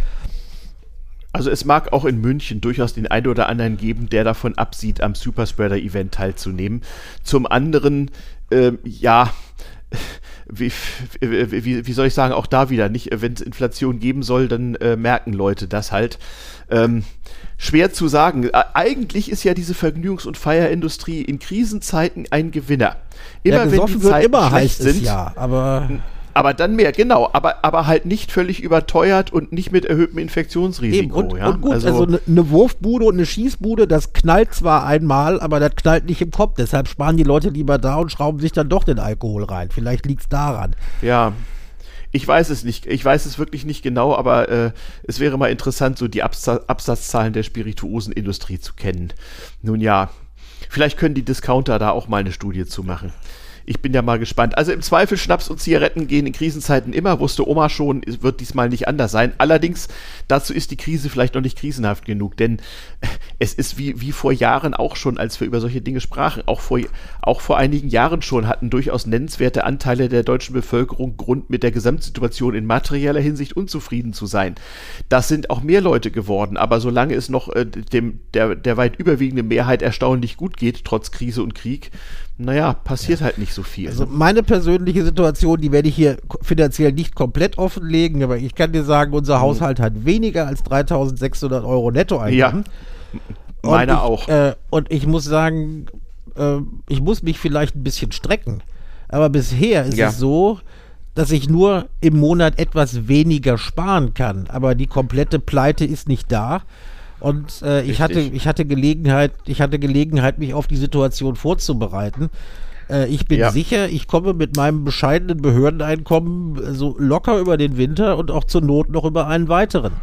Also es mag auch in München durchaus den einen oder anderen geben, der davon absieht, am Superspreader-Event teilzunehmen. Zum anderen, ähm, ja, wie, wie, wie, soll ich sagen, auch da wieder nicht, wenn es Inflation geben soll, dann äh, merken Leute das halt. Ähm, schwer zu sagen. Äh, Eigentlich ist ja diese Vergnügungs- und Feierindustrie in Krisenzeiten ein Gewinner. Immer ja, wenn die Zeiten immer, schlecht sind, ja. Aber aber dann mehr, genau, aber, aber halt nicht völlig überteuert und nicht mit erhöhtem Infektionsrisiko. eben, und, ja? und gut, also eine ne Wurfbude und eine Schießbude, das knallt zwar einmal, aber das knallt nicht im Kopf. Deshalb sparen die Leute lieber da und schrauben sich dann doch den Alkohol rein. Vielleicht liegt es daran. Ja. Ich weiß es nicht, ich weiß es wirklich nicht genau, aber äh, es wäre mal interessant, so die Absa Absatzzahlen der Spirituosenindustrie zu kennen. Nun ja, vielleicht können die Discounter da auch mal eine Studie zu machen. Ich bin ja mal gespannt. Also im Zweifel Schnaps und Zigaretten gehen in Krisenzeiten immer, wusste Oma schon, wird diesmal nicht anders sein. Allerdings, dazu ist die Krise vielleicht noch nicht krisenhaft genug, denn (laughs) es ist wie, wie vor Jahren auch schon, als wir über solche Dinge sprachen, auch vor, auch vor einigen Jahren schon hatten durchaus nennenswerte Anteile der deutschen Bevölkerung Grund, mit der Gesamtsituation in materieller Hinsicht unzufrieden zu sein. Das sind auch mehr Leute geworden, aber solange es noch äh, dem, der, der weit überwiegende Mehrheit erstaunlich gut geht, trotz Krise und Krieg, naja, passiert halt nicht so viel. Also meine persönliche Situation, die werde ich hier finanziell nicht komplett offenlegen, aber ich kann dir sagen, unser Haushalt hat weniger als 3600 Euro Nettoeinkommen. Und Meiner ich, auch. Äh, und ich muss sagen, äh, ich muss mich vielleicht ein bisschen strecken. Aber bisher ist Ja. es so, dass ich nur im Monat etwas weniger sparen kann. Aber die komplette Pleite ist nicht da. Und äh, ich, hatte, ich hatte Gelegenheit, ich hatte Gelegenheit, mich auf die Situation vorzubereiten. Äh, ich bin Ja. sicher, ich komme mit meinem bescheidenen Behördeneinkommen äh, so locker über den Winter und auch zur Not noch über einen weiteren.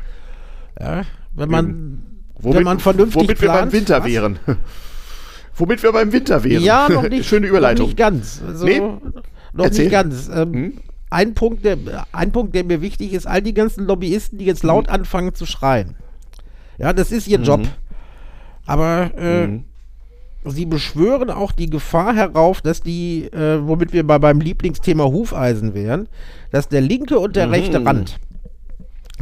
Ja, wenn man, wenn man vernünftig womit wir beim plant, Winter was? wären. (laughs) womit wir beim Winter wären. Ja, (laughs) noch nicht. Schöne Überleitung. Noch nicht ganz. Also, Nee. Noch Erzähl. nicht ganz. Ähm, Hm? ein, Punkt, der, ein Punkt, der mir wichtig ist, all die ganzen Lobbyisten, die jetzt laut Hm. anfangen zu schreien. Ja, das ist ihr Job. Aber äh, Mhm. sie beschwören auch die Gefahr herauf, dass die, äh, womit wir bei beim Lieblingsthema Hufeisen wären, dass der linke und der Mhm. rechte Rand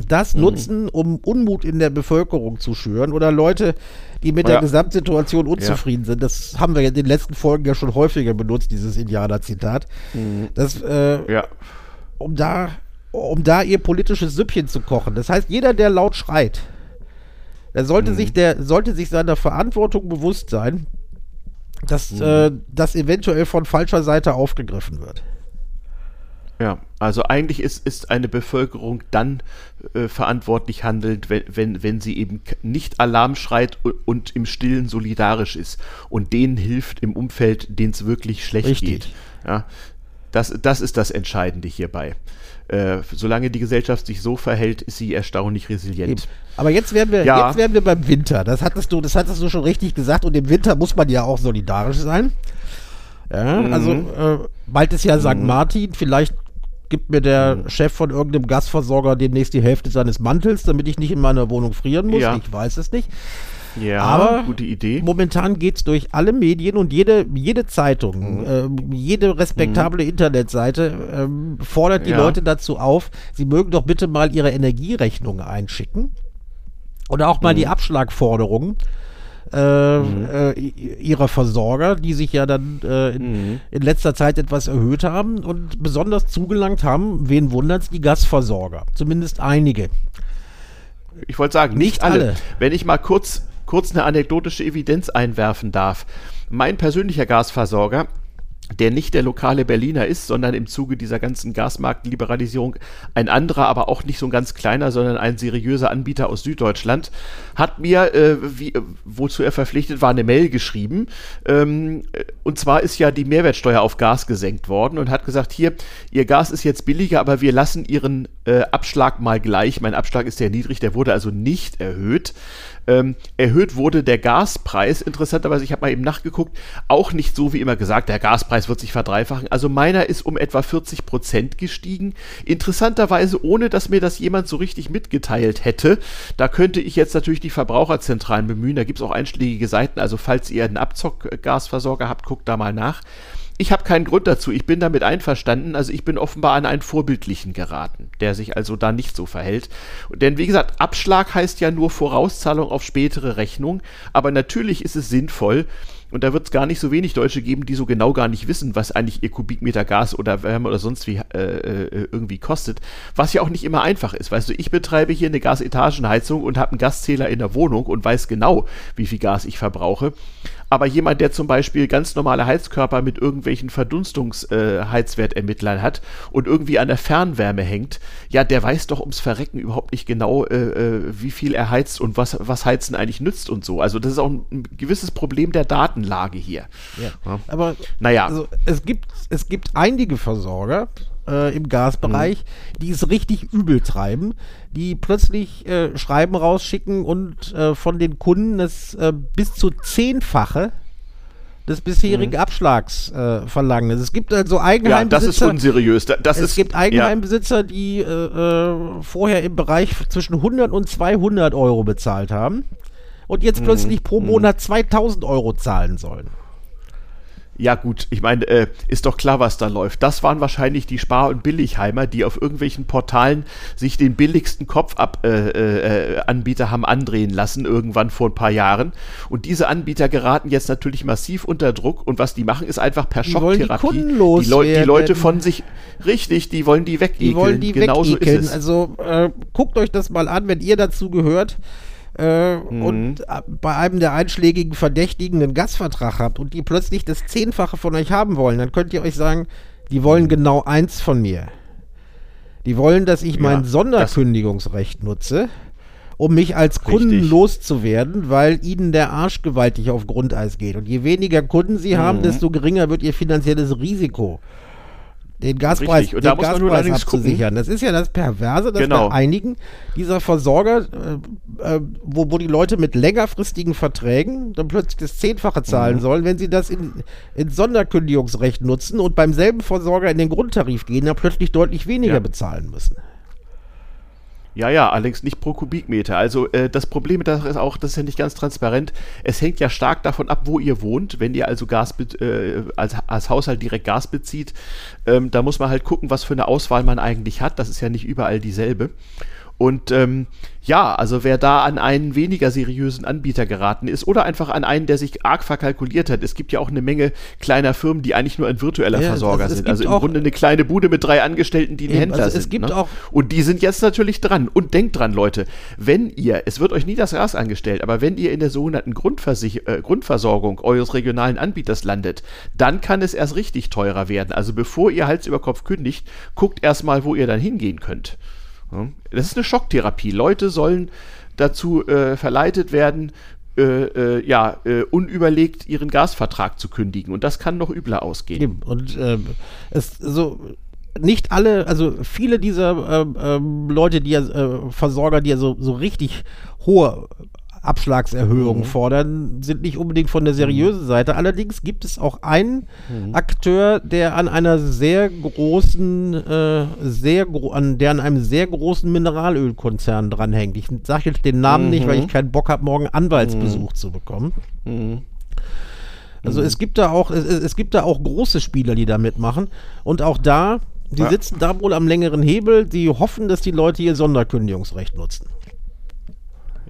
das nutzen, um Unmut in der Bevölkerung zu schüren oder Leute, die mit der Ja. Gesamtsituation unzufrieden sind. Das haben wir in den letzten Folgen ja schon häufiger benutzt, dieses Indianer-Zitat. Das, äh, Ja. um da, um da ihr politisches Süppchen zu kochen. Das heißt, jeder, der laut schreit, der sollte sich der sollte sich seiner Verantwortung bewusst sein, dass äh, das eventuell von falscher Seite aufgegriffen wird. Ja, also eigentlich ist, ist eine Bevölkerung dann äh, verantwortlich handelnd, wenn, wenn, wenn sie eben nicht Alarm schreit und, und im Stillen solidarisch ist und denen hilft im Umfeld, denen es wirklich schlecht Richtig. geht. Ja, das, das ist das Entscheidende hierbei. Äh, solange die Gesellschaft sich so verhält, ist sie erstaunlich resilient. Eben. Aber jetzt wären wir, Ja. jetzt wären wir beim Winter. Das hattest du, das hattest du schon richtig gesagt. Und im Winter muss man ja auch solidarisch sein. Ja, Mhm. also äh, bald ist ja St. Martin. Vielleicht gibt mir der Mhm. Chef von irgendeinem Gasversorger demnächst die Hälfte seines Mantels, damit ich nicht in meiner Wohnung frieren muss. Ja. Ich weiß es nicht. Ja, Aber gute Idee. Momentan geht es durch alle Medien und jede, jede Mhm. Zeitung, ähm, jede respektable Internetseite ähm, fordert die Ja. Leute dazu auf, sie mögen doch bitte mal ihre Energierechnung einschicken. Oder auch mal die Mhm. Abschlagforderungen äh, äh, i- ihrer Versorger, die sich ja dann äh, in, Mhm. in letzter Zeit etwas erhöht haben und besonders zugelangt haben, wen wundert's, die Gasversorger. Zumindest einige. Ich wollte sagen, nicht, Nicht alle. alle. Wenn ich mal kurz, kurz eine anekdotische Evidenz einwerfen darf. Mein persönlicher Gasversorger der nicht der lokale Berliner ist, sondern im Zuge dieser ganzen Gasmarktliberalisierung ein anderer, aber auch nicht so ein ganz kleiner, sondern ein seriöser Anbieter aus Süddeutschland, hat mir, äh, wie, wozu er verpflichtet war, eine Mail geschrieben. Ähm, und zwar ist ja die Mehrwertsteuer auf Gas gesenkt worden und hat gesagt, hier, Ihr Gas ist jetzt billiger, aber wir lassen Ihren äh, Abschlag mal gleich. Mein Abschlag ist sehr niedrig, der wurde also nicht erhöht. Ähm, erhöht wurde der Gaspreis, interessanterweise, ich habe mal eben nachgeguckt, auch nicht so wie immer gesagt, der Gaspreis wird sich verdreifachen. Also meiner ist um etwa 40 Prozent gestiegen. Interessanterweise, ohne dass mir das jemand so richtig mitgeteilt hätte. Da könnte ich jetzt natürlich die Verbraucherzentralen bemühen. Da gibt es auch einschlägige Seiten. Also falls ihr einen Abzockgasversorger habt, guckt da mal nach ich habe keinen Grund dazu. Ich bin damit einverstanden. Also ich bin offenbar an einen Vorbildlichen geraten, der sich also da nicht so verhält. Denn wie gesagt, Abschlag heißt ja nur Vorauszahlung auf spätere Rechnung. Aber natürlich ist es sinnvoll, und da wird es gar nicht so wenig Deutsche geben, die so genau gar nicht wissen, was eigentlich ihr Kubikmeter Gas oder Wärme oder sonst wie äh, äh, irgendwie kostet. Was ja auch nicht immer einfach ist. Weißt du, ich betreibe hier eine Gasetagenheizung und habe einen Gaszähler in der Wohnung und weiß genau, wie viel Gas ich verbrauche. Aber jemand, der zum Beispiel ganz normale Heizkörper mit irgendwelchen Verdunstungsheizwertermittlern äh, hat und irgendwie an der Fernwärme hängt, ja, der weiß doch ums Verrecken überhaupt nicht genau, äh, äh, wie viel er heizt und was, was Heizen eigentlich nützt und so. Also das ist auch ein, ein gewisses Problem der Datenlage hier. Ja. ja. Aber naja. Also es gibt, es gibt einige Versorger, äh, im Gasbereich, mhm. die es richtig übel treiben, die plötzlich äh, Schreiben rausschicken und äh, von den Kunden das äh, bis zu zehnfache des bisherigen mhm. Abschlags äh, verlangen. Es gibt also Eigenheimbesitzer. Ja, das ist unseriös. Das es ist, gibt Eigenheimbesitzer, ja. die äh, vorher im Bereich zwischen 100 und 200 Euro bezahlt haben und jetzt mhm. plötzlich pro mhm. Monat 2000 Euro zahlen sollen. Ja gut, ich meine, äh, ist doch klar, was da läuft. Das waren wahrscheinlich die Spar- und Billigheimer, die auf irgendwelchen Portalen sich den billigsten Kopf-Anbieter äh, äh, haben andrehen lassen, irgendwann vor ein paar Jahren. Und diese Anbieter geraten jetzt natürlich massiv unter Druck. Und was die machen, ist einfach per Schocktherapie die, die, Leu die, Leute von sich, richtig, die wollen die wegekeln. Die wollen die genau wegekeln. Ist es. Also äh, guckt euch das mal an, wenn ihr dazu gehört äh, mhm. und äh, bei einem der einschlägigen Verdächtigen einen Gastvertrag habt und die plötzlich das Zehnfache von euch haben wollen, dann könnt ihr euch sagen, die wollen mhm. genau eins von mir. Die wollen, dass ich ja, mein Sonderkündigungsrecht nutze, um mich als Kunden richtig. loszuwerden, weil ihnen der Arsch gewaltig auf Grundeis geht. Und je weniger Kunden sie mhm. haben, desto geringer wird ihr finanzielles Risiko den Gaspreis, Richtig. Und den da muss Gaspreis man abzusichern. Das ist ja das Perverse, dass genau. bei einigen dieser Versorger, äh, äh, wo, wo die Leute mit längerfristigen Verträgen dann plötzlich das Zehnfache zahlen mhm. sollen, wenn sie das in, in Sonderkündigungsrecht nutzen und beim selben Versorger in den Grundtarif gehen, dann plötzlich deutlich weniger ja. bezahlen müssen. Ja, ja, allerdings nicht pro Kubikmeter. Also äh, das Problem das ist auch, das ist ja nicht ganz transparent. Es hängt ja stark davon ab, wo ihr wohnt. Wenn ihr also Gas äh, als, als Haushalt direkt Gas bezieht, ähm, da muss man halt gucken, was für eine Auswahl man eigentlich hat. Das ist ja nicht überall dieselbe. Und ähm, ja, also wer da an einen weniger seriösen Anbieter geraten ist oder einfach an einen, der sich arg verkalkuliert hat. Es gibt ja auch eine Menge kleiner Firmen, die eigentlich nur ein virtueller ja, Versorger also sind. Also im Grunde eine kleine Bude mit drei Angestellten, die ein Händler also es sind. Gibt ne? auch Und die sind jetzt natürlich dran. Und denkt dran, Leute, wenn ihr, es wird euch nie das Gas angestellt, aber wenn ihr in der sogenannten äh, Grundversorgung eures regionalen Anbieters landet, dann kann es erst richtig teurer werden. Also bevor ihr Hals über Kopf kündigt, guckt erstmal, wo ihr dann hingehen könnt. Das ist eine Schocktherapie. Leute sollen dazu äh, verleitet werden, äh, äh, ja, äh, unüberlegt ihren Gasvertrag zu kündigen. Und das kann noch übler ausgehen. Und ähm, es so nicht alle, also viele dieser ähm, ähm, Leute, die ja äh, Versorger, die ja so, so richtig hohe Abschlagserhöhungen mhm. fordern, sind nicht unbedingt von der seriösen Seite. Allerdings gibt es auch einen mhm. Akteur, der an einer sehr großen, äh, sehr gro an der an einem sehr großen Mineralölkonzern dranhängt. Ich sage jetzt den Namen mhm. nicht, weil ich mhm. keinen Bock habe, morgen Anwaltsbesuch mhm. zu bekommen. Mhm. Also es gibt da auch, es, es, gibt da auch große Spieler, die da mitmachen. Und auch da, die ja. sitzen da wohl am längeren Hebel, die hoffen, dass die Leute ihr Sonderkündigungsrecht nutzen.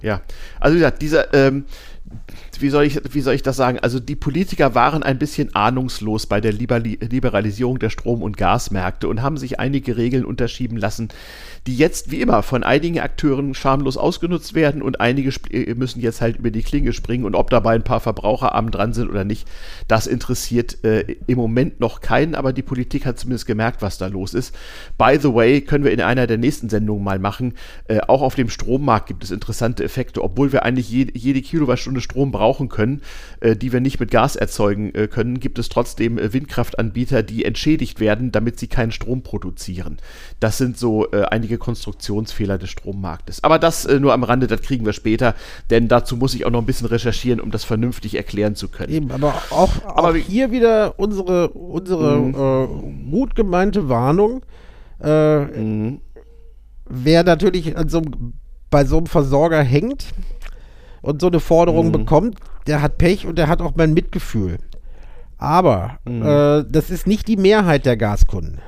Ja, also wie gesagt, dieser, ähm, wie soll ich, wie soll ich das sagen? Also die Politiker waren ein bisschen ahnungslos bei der Liberalisierung der Strom- und Gasmärkte und haben sich einige Regeln unterschieben lassen, die jetzt wie immer von einigen Akteuren schamlos ausgenutzt werden und einige äh, müssen jetzt halt über die Klinge springen und ob dabei ein paar Verbraucherarmen dran sind oder nicht, das interessiert äh, im Moment noch keinen, aber die Politik hat zumindest gemerkt, was da los ist. By the way, können wir in einer der nächsten Sendungen mal machen, äh, auch auf dem Strommarkt gibt es interessante Effekte, obwohl wir eigentlich jede, jede Kilowattstunde Strom brauchen können, äh, die wir nicht mit Gas erzeugen äh, können, gibt es trotzdem äh, Windkraftanbieter, die entschädigt werden, damit sie keinen Strom produzieren. Das sind so einige Konstruktionsfehler des Strommarktes. Aber das nur am Rande, das kriegen wir später, denn dazu muss ich auch noch ein bisschen recherchieren, um das vernünftig erklären zu können. Eben, aber auch, aber auch hier wieder unsere, unsere mhm. gut gemeinte Warnung. Äh, mhm. Wer natürlich an so, bei so einem Versorger hängt und so eine Forderung mhm. bekommt, der hat Pech und der hat auch mein Mitgefühl. Aber mhm. äh, das ist nicht die Mehrheit der Gaskunden.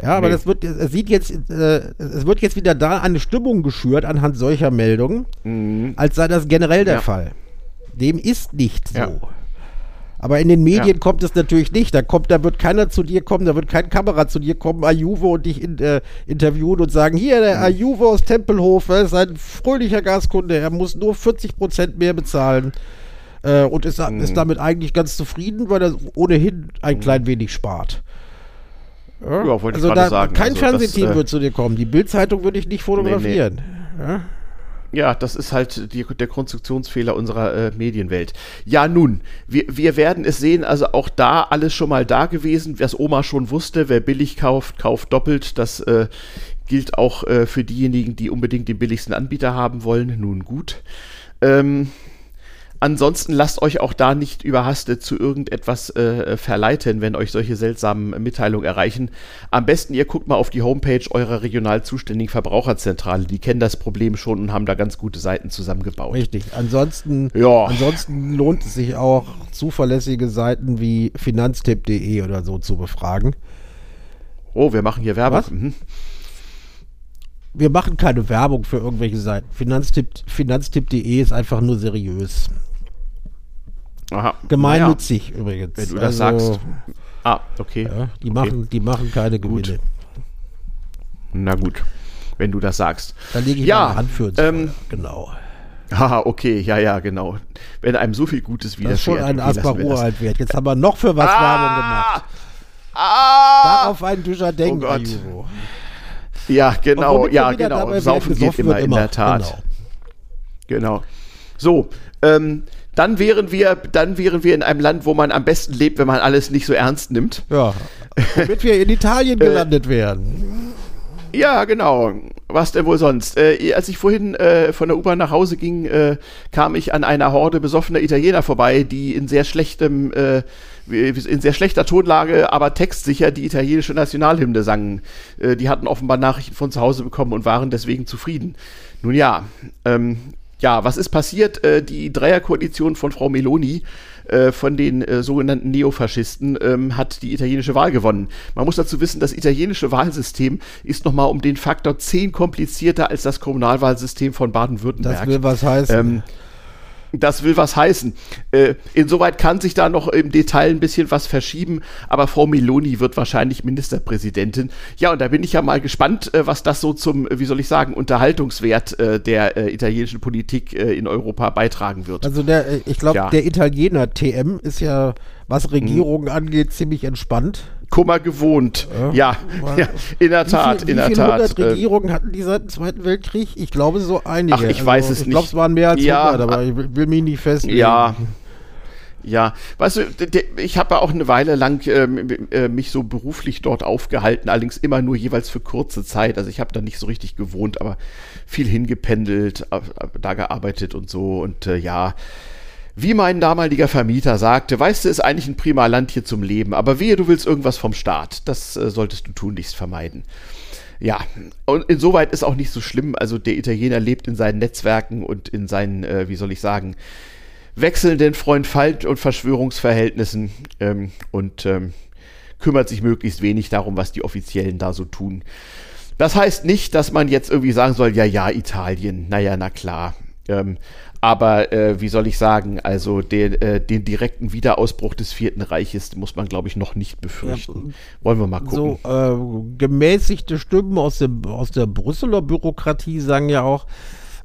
Ja, aber nee. das wird, es sieht jetzt, äh, es wird jetzt wieder da eine Stimmung geschürt anhand solcher Meldungen, mhm. als sei das generell der ja. Fall. Dem ist nicht so. Ja. Aber in den Medien ja. kommt es natürlich nicht. Da kommt, da wird keiner zu dir kommen, da wird kein Kamera zu dir kommen, Ajuvo und dich in, äh, interviewen und sagen, hier, der mhm. Ajuvo aus Tempelhof, er ist ein fröhlicher Gaskunde, er muss nur 40 Prozent mehr bezahlen äh, und ist, mhm. ist damit eigentlich ganz zufrieden, weil er ohnehin ein mhm. klein wenig spart. Ja, ja wollte also ich gerade sagen. Kein also Fernsehteam äh, wird zu dir kommen. Die Bildzeitung würde ich nicht fotografieren. Nee, nee. Ja? Ja, das ist halt die, der Konstruktionsfehler unserer äh, Medienwelt. Ja, nun, wir, wir werden es sehen, also auch da alles schon mal da gewesen, was Oma schon wusste, wer billig kauft, kauft doppelt. Das äh, gilt auch äh, für diejenigen, die unbedingt den billigsten Anbieter haben wollen. Nun gut. Ähm, Ansonsten lasst euch auch da nicht überhastet zu irgendetwas äh, verleiten, wenn euch solche seltsamen Mitteilungen erreichen. Am besten ihr guckt mal auf die Homepage eurer regional zuständigen Verbraucherzentrale. Die kennen das Problem schon und haben da ganz gute Seiten zusammengebaut. Richtig. Ansonsten, ja. ansonsten lohnt es sich auch, zuverlässige Seiten wie finanztipp.de oder so zu befragen. Oh, wir machen hier Werbung. Mhm wir machen keine Werbung für irgendwelche Seiten. Finanztipp.de Finanztipp ist einfach nur seriös. Aha. Gemeinnützig naja. übrigens. Wenn du das also, sagst. Ah, okay. Ja, die, okay. Machen, die machen keine Gewinne. Gut. Na gut, wenn du das sagst. Da lege ich ja, meine Hand für uns. Ähm, genau. Haha, okay, ja, ja, genau. Wenn einem so viel Gutes widerfährt. Das ist schon ein Asbach uralt wert. Jetzt haben wir noch für was ah, Werbung gemacht. Ah, Darauf einen Duscher denken, oh Ja, genau, ja, genau. Saufen geht immer, immer, in der Tat. Genau. genau. So, ähm, dann wären wir, dann wären wir in einem Land, wo man am besten lebt, wenn man alles nicht so ernst nimmt. Ja. Womit wir in Italien (laughs) äh, gelandet werden. Ja, genau. Was denn wohl sonst? Äh, als ich vorhin äh, von der U-Bahn nach Hause ging, äh, kam ich an einer Horde besoffener Italiener vorbei, die in sehr schlechtem, äh, in sehr schlechter Tonlage, aber textsicher die italienische Nationalhymne sangen. Äh, die hatten offenbar Nachrichten von zu Hause bekommen und waren deswegen zufrieden. Nun ja, ähm, ja, was ist passiert? Äh, die Dreierkoalition von Frau Meloni äh, von den äh, sogenannten Neofaschisten ähm, hat die italienische Wahl gewonnen. Man muss dazu wissen, das italienische Wahlsystem ist nochmal um den Faktor 10 komplizierter als das Kommunalwahlsystem von Baden-Württemberg. Das will was heißen. Ähm, das will was heißen. Äh, insoweit kann sich da noch im Detail ein bisschen was verschieben, aber Frau Meloni wird wahrscheinlich Ministerpräsidentin. Ja, und da bin ich ja mal gespannt, äh, was das so zum, wie soll ich sagen, Unterhaltungswert äh, der äh, italienischen Politik äh, in Europa beitragen wird. Also der, äh, ich glaube, ja. der Italiener TM ist ja, was Regierungen hm. angeht, ziemlich entspannt. Kummer gewohnt. Ja, ja, ja in der Tat, viel, in der Tat. Wie Regierungen hatten die seit dem Zweiten Weltkrieg? Ich glaube so einige. Ach, ich also, weiß es ich nicht. Ich glaube, es waren mehr als ja, 100, aber ich will mich nicht festlegen. Ja, ja, weißt du, ich habe auch eine Weile lang äh, mich so beruflich dort aufgehalten, allerdings immer nur jeweils für kurze Zeit. Also ich habe da nicht so richtig gewohnt, aber viel hingependelt, da gearbeitet und so. Und äh, ja, wie mein damaliger Vermieter sagte, weißt du, ist eigentlich ein prima Land hier zum Leben, aber wehe, du willst irgendwas vom Staat. Das äh, solltest du tunlichst vermeiden. Ja, und insoweit ist auch nicht so schlimm. Also der Italiener lebt in seinen Netzwerken und in seinen, äh, wie soll ich sagen, wechselnden Freund-Feind- und Verschwörungsverhältnissen ähm, und ähm, kümmert sich möglichst wenig darum, was die Offiziellen da so tun. Das heißt nicht, dass man jetzt irgendwie sagen soll, ja, ja, Italien, naja, na klar. Ähm, aber äh, wie soll ich sagen, also den, äh, den direkten Wiederausbruch des Vierten Reiches muss man, glaube ich, noch nicht befürchten. Ja, Wollen wir mal gucken. So äh, gemäßigte Stimmen aus, dem, aus der Brüsseler Bürokratie sagen ja auch,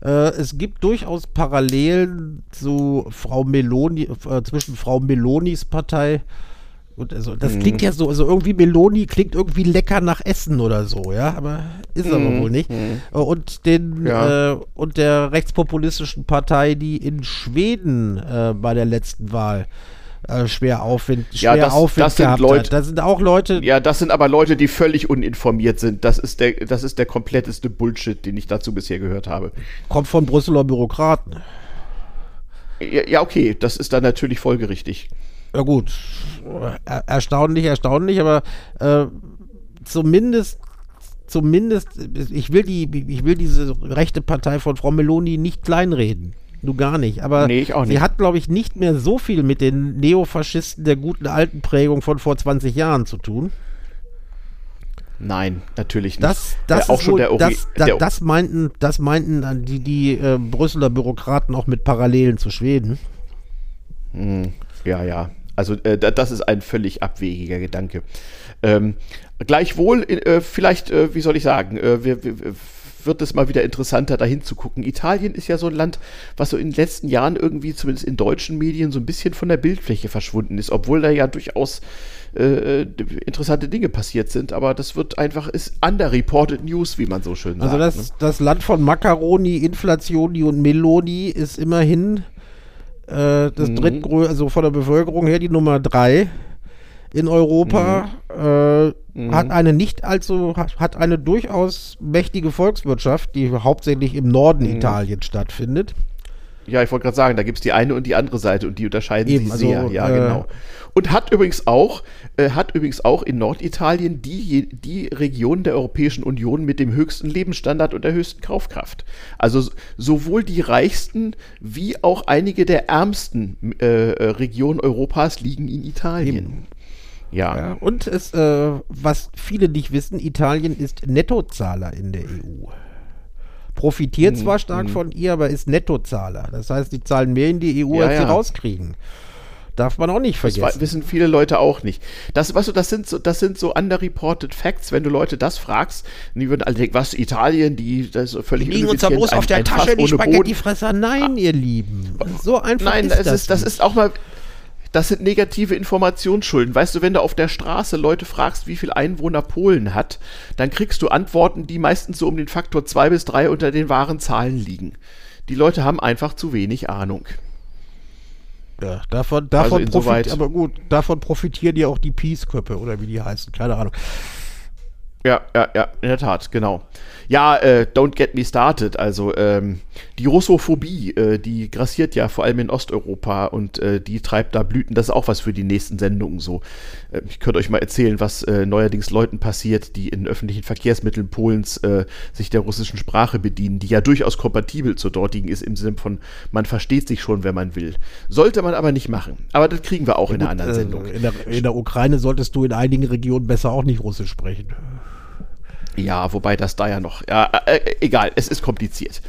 äh, es gibt durchaus Parallelen zu Frau Meloni, äh, zwischen Frau Melonis Partei und also, das mhm. klingt ja so, also irgendwie Meloni klingt irgendwie lecker nach Essen oder so, ja, aber ist mhm. aber wohl nicht. Mhm. Und den ja. äh, und der rechtspopulistischen Partei, die in Schweden äh, bei der letzten Wahl äh, schwer Aufwind, schwer ja, das, Aufwind das sind Leute, Das sind auch Leute. Ja, das sind aber Leute, die völlig uninformiert sind. Das ist der, das ist der kompletteste Bullshit, den ich dazu bisher gehört habe. Kommt von Brüsseler Bürokraten. Ja, ja okay, das ist dann natürlich folgerichtig. Ja gut, er erstaunlich, erstaunlich, aber äh, zumindest zumindest, ich will die, ich will diese rechte Partei von Frau Meloni nicht kleinreden. Du gar nicht. Aber nee, nicht. sie hat, glaube ich, nicht mehr so viel mit den Neofaschisten der guten alten Prägung von vor 20 Jahren zu tun. Nein, natürlich nicht. Das, das, äh, auch schon wohl, der, das, da, das meinten, das meinten die, die äh, Brüsseler Bürokraten auch mit Parallelen zu Schweden. Hm, ja, ja. Also äh, das ist ein völlig abwegiger Gedanke. Ähm, gleichwohl, äh, vielleicht, äh, wie soll ich sagen, äh, wir, wir, wird es mal wieder interessanter, dahin zu gucken. Italien ist ja so ein Land, was so in den letzten Jahren irgendwie, zumindest in deutschen Medien, so ein bisschen von der Bildfläche verschwunden ist, obwohl da ja durchaus äh, interessante Dinge passiert sind, aber das wird einfach, ist underreported News, wie man so schön also sagt. Also das, ne? das Land von Macaroni, Inflationi und Meloni ist immerhin äh, das mhm. drittgrößte, also von der Bevölkerung her die Nummer drei in Europa. Mhm. Äh, mhm. Hat eine nicht allzu, hat eine durchaus mächtige Volkswirtschaft, die hauptsächlich im Norden mhm. Italiens stattfindet. Ja, ich wollte gerade sagen, da gibt es die eine und die andere Seite und die unterscheiden Eben, sich also, sehr. Ja, äh, genau. Und hat übrigens auch, äh, hat übrigens auch in Norditalien die, die Region der Europäischen Union mit dem höchsten Lebensstandard und der höchsten Kaufkraft. Also sowohl die reichsten wie auch einige der ärmsten äh, äh Regionen Europas liegen in Italien. Eben. Ja. ja. Und es, äh, was viele nicht wissen, Italien ist Nettozahler in der EU profitiert mhm. zwar stark mhm. von ihr, aber ist Nettozahler. Das heißt, die zahlen mehr in die EU, ja, als ja. sie rauskriegen. Darf man auch nicht vergessen. Das wissen viele Leute auch nicht. Das, weißt du, das sind so, das sind so underreported Facts. Wenn du Leute das fragst, die würden alle denken, was, Italien, die, das ist völlig Die liegen uns da bloß auf der Tasche, die Spaghettifresser. Nein, ah. ihr Lieben. So einfach Nein, ist das. Nein, das ist auch mal, das sind negative Informationsschulden. Weißt du, wenn du auf der Straße Leute fragst, wie viel Einwohner Polen hat, dann kriegst du Antworten, die meistens so um den Faktor 2 bis 3 unter den wahren Zahlen liegen. Die Leute haben einfach zu wenig Ahnung. Ja, davon, davon also profitieren, aber gut, davon profitieren ja auch die Peace-Köppe oder wie die heißen, keine Ahnung. Ja, ja, ja, in der Tat, genau. Ja, äh, don't get me started. Also ähm, die Russophobie, äh, die grassiert ja vor allem in Osteuropa und äh, die treibt da Blüten. Das ist auch was für die nächsten Sendungen so. Äh, ich könnte euch mal erzählen, was äh, neuerdings Leuten passiert, die in öffentlichen Verkehrsmitteln Polens äh, sich der russischen Sprache bedienen, die ja durchaus kompatibel zur dortigen ist, im Sinne von, man versteht sich schon, wenn man will. Sollte man aber nicht machen. Aber das kriegen wir auch ja, in einer anderen Sendung. In der, in der Ukraine solltest du in einigen Regionen besser auch nicht Russisch sprechen. Ja, wobei das da ja noch. Ja, äh, äh, egal, es ist kompliziert.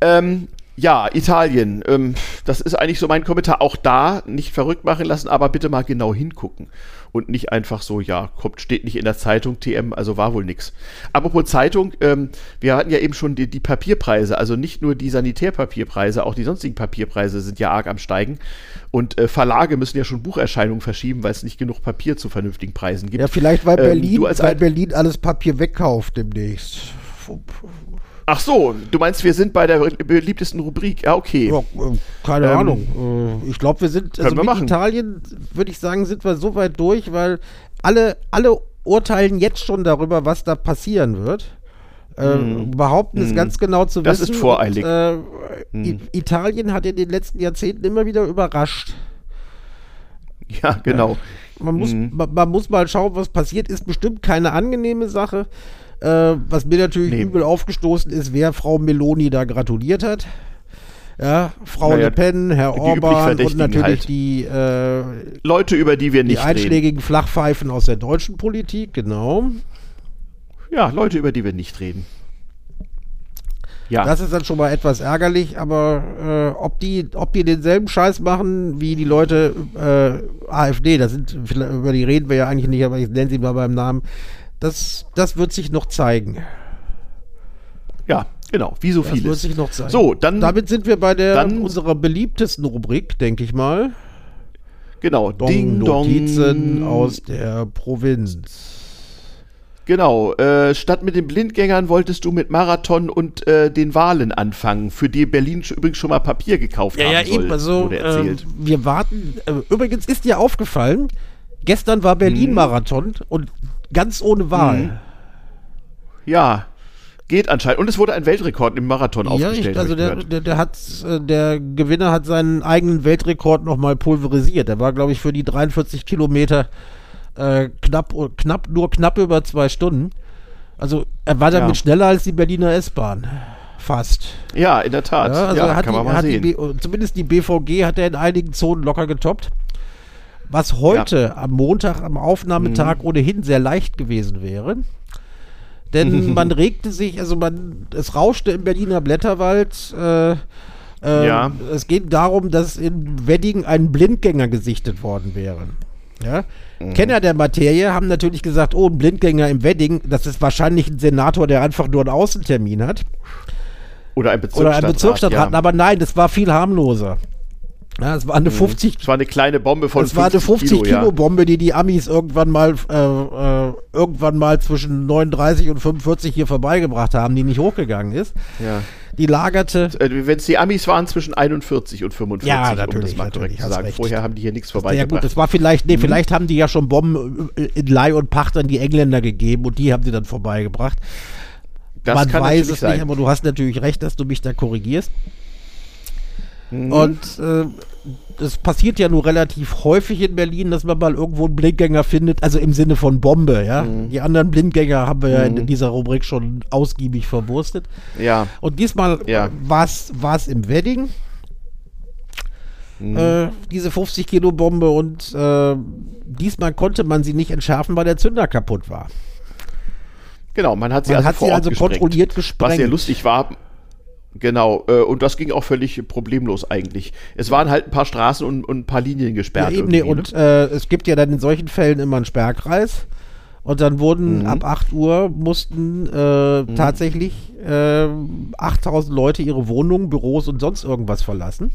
Ähm, ja, Italien. Ähm, das ist eigentlich so mein Kommentar. Auch da nicht verrückt machen lassen, aber bitte mal genau hingucken und nicht einfach so, ja, kommt, steht nicht in der Zeitung TM, also war wohl nix. Apropos Zeitung, ähm, wir hatten ja eben schon die, die, Papierpreise, also nicht nur die Sanitärpapierpreise, auch die sonstigen Papierpreise sind ja arg am Steigen. Und äh, Verlage müssen ja schon Bucherscheinungen verschieben, weil es nicht genug Papier zu vernünftigen Preisen gibt. Ja, vielleicht weil ähm, Berlin, weil Berlin alles Papier wegkauft demnächst. Ach so, du meinst, wir sind bei der beliebtesten Rubrik. Ja, okay. Ja, äh, keine ähm, Ahnung. Äh, ich glaube, wir sind, also wir mit machen. Italien, würde ich sagen, sind wir so weit durch, weil alle, alle urteilen jetzt schon darüber, was da passieren wird. Äh, mm. behaupten mm. es ganz genau zu wissen. Das ist voreilig. Und, äh, mm. Italien hat in den letzten Jahrzehnten immer wieder überrascht. Ja, genau. Man muss, mhm. man, man, muss mal schauen, was passiert. Ist bestimmt keine angenehme Sache. Äh, was mir natürlich nee. übel aufgestoßen ist, wer Frau Meloni da gratuliert hat. Ja, Frau naja, Le Pen, Herr Orban und natürlich halt. die äh, Leute, über die wir nicht Die einschlägigen reden. Flachpfeifen aus der deutschen Politik, genau. Ja, Leute, über die wir nicht reden. Ja. Das ist dann schon mal etwas ärgerlich, aber äh, ob, die, ob die denselben Scheiß machen wie die Leute äh, AfD, das sind, über die reden wir ja eigentlich nicht, aber ich nenne sie mal beim Namen, das, das wird sich noch zeigen. Ja, genau, wie so vieles. Das wird sich noch zeigen. So, dann. Damit sind wir bei der dann, unserer beliebtesten Rubrik, denke ich mal. Genau, Dong Ding Notizen Dong. aus der Provinz. Genau, äh, statt mit den Blindgängern wolltest du mit Marathon und äh, den Wahlen anfangen, für die Berlin übrigens schon mal Papier gekauft ja, haben ja, soll, eben, also, äh, wir warten, äh, übrigens ist dir aufgefallen, gestern war Berlin-Marathon mhm. und ganz ohne Wahl. Mhm. Ja, geht anscheinend. Und es wurde ein Weltrekord im Marathon ja, aufgestellt. Ich, also der, der, der, hat, äh, der Gewinner hat seinen eigenen Weltrekord nochmal pulverisiert. Der war, glaube ich, für die 43 Kilometer äh, knapp, knapp, nur knapp über zwei Stunden. Also er war damit ja. schneller als die Berliner S-Bahn. Fast. Ja, in der Tat. Ja, also ja, hat kann die, man mal sehen. Die, zumindest die BVG hat er in einigen Zonen locker getoppt. Was heute am Montag, am Aufnahmetag mhm. ohnehin sehr leicht gewesen wäre. Denn (laughs) man regte sich, also man, es rauschte im Berliner Blätterwald. Äh, äh, ja. Es geht darum, dass in Wedding ein Blindgänger gesichtet worden wäre. Ja? Mhm. Kenner der Materie haben natürlich gesagt, oh, ein Blindgänger im Wedding, das ist wahrscheinlich ein Senator, der einfach nur einen Außentermin hat. Oder ein Bezirksstadtrat. Oder ein Bezirksstadtrat, ja. aber nein, das war viel harmloser. Ja, es war eine 50. Mhm. Es war eine kleine Bombe von Es war eine 50 Kilo, Kilo. Bombe, die die Amis irgendwann mal äh, äh, irgendwann mal zwischen 39 und 45 hier vorbeigebracht haben, die nicht hochgegangen ist. Ja. Die lagerte. Äh, Wenn es die Amis waren zwischen 41 und 45, ja, natürlich, um das natürlich, zu sagen. Recht. Vorher haben die hier nichts vorbeigebracht. Ja gut, das war vielleicht, nee, mhm. vielleicht haben die ja schon Bomben in Leih und Pacht an die Engländer gegeben und die haben sie dann vorbeigebracht. Das Man weiß es sein. nicht, aber du hast natürlich recht, dass du mich da korrigierst. Mhm. Und äh, das passiert ja nur relativ häufig in Berlin, dass man mal irgendwo einen Blindgänger findet, also im Sinne von Bombe, ja. Mhm. Die anderen Blindgänger haben wir mhm. ja in, in, dieser Rubrik schon ausgiebig verwurstet. Ja. Und diesmal ja. war es im Wedding. Mhm. Äh, diese 50 Kilo Bombe und äh, diesmal konnte man sie nicht entschärfen, weil der Zünder kaputt war. Genau, man hat sie man also, hat sie also kontrolliert gesprengt. Was sehr lustig war, Genau, äh, und das ging auch völlig problemlos eigentlich. Es waren halt ein paar Straßen und, und ein paar Linien gesperrt. Ja, eben, nee, und ne? äh, es gibt ja dann in solchen Fällen immer einen Sperrkreis. Und dann wurden mhm. ab 8 Uhr mussten äh, mhm. tatsächlich äh, 8000 Leute ihre Wohnungen, Büros und sonst irgendwas verlassen.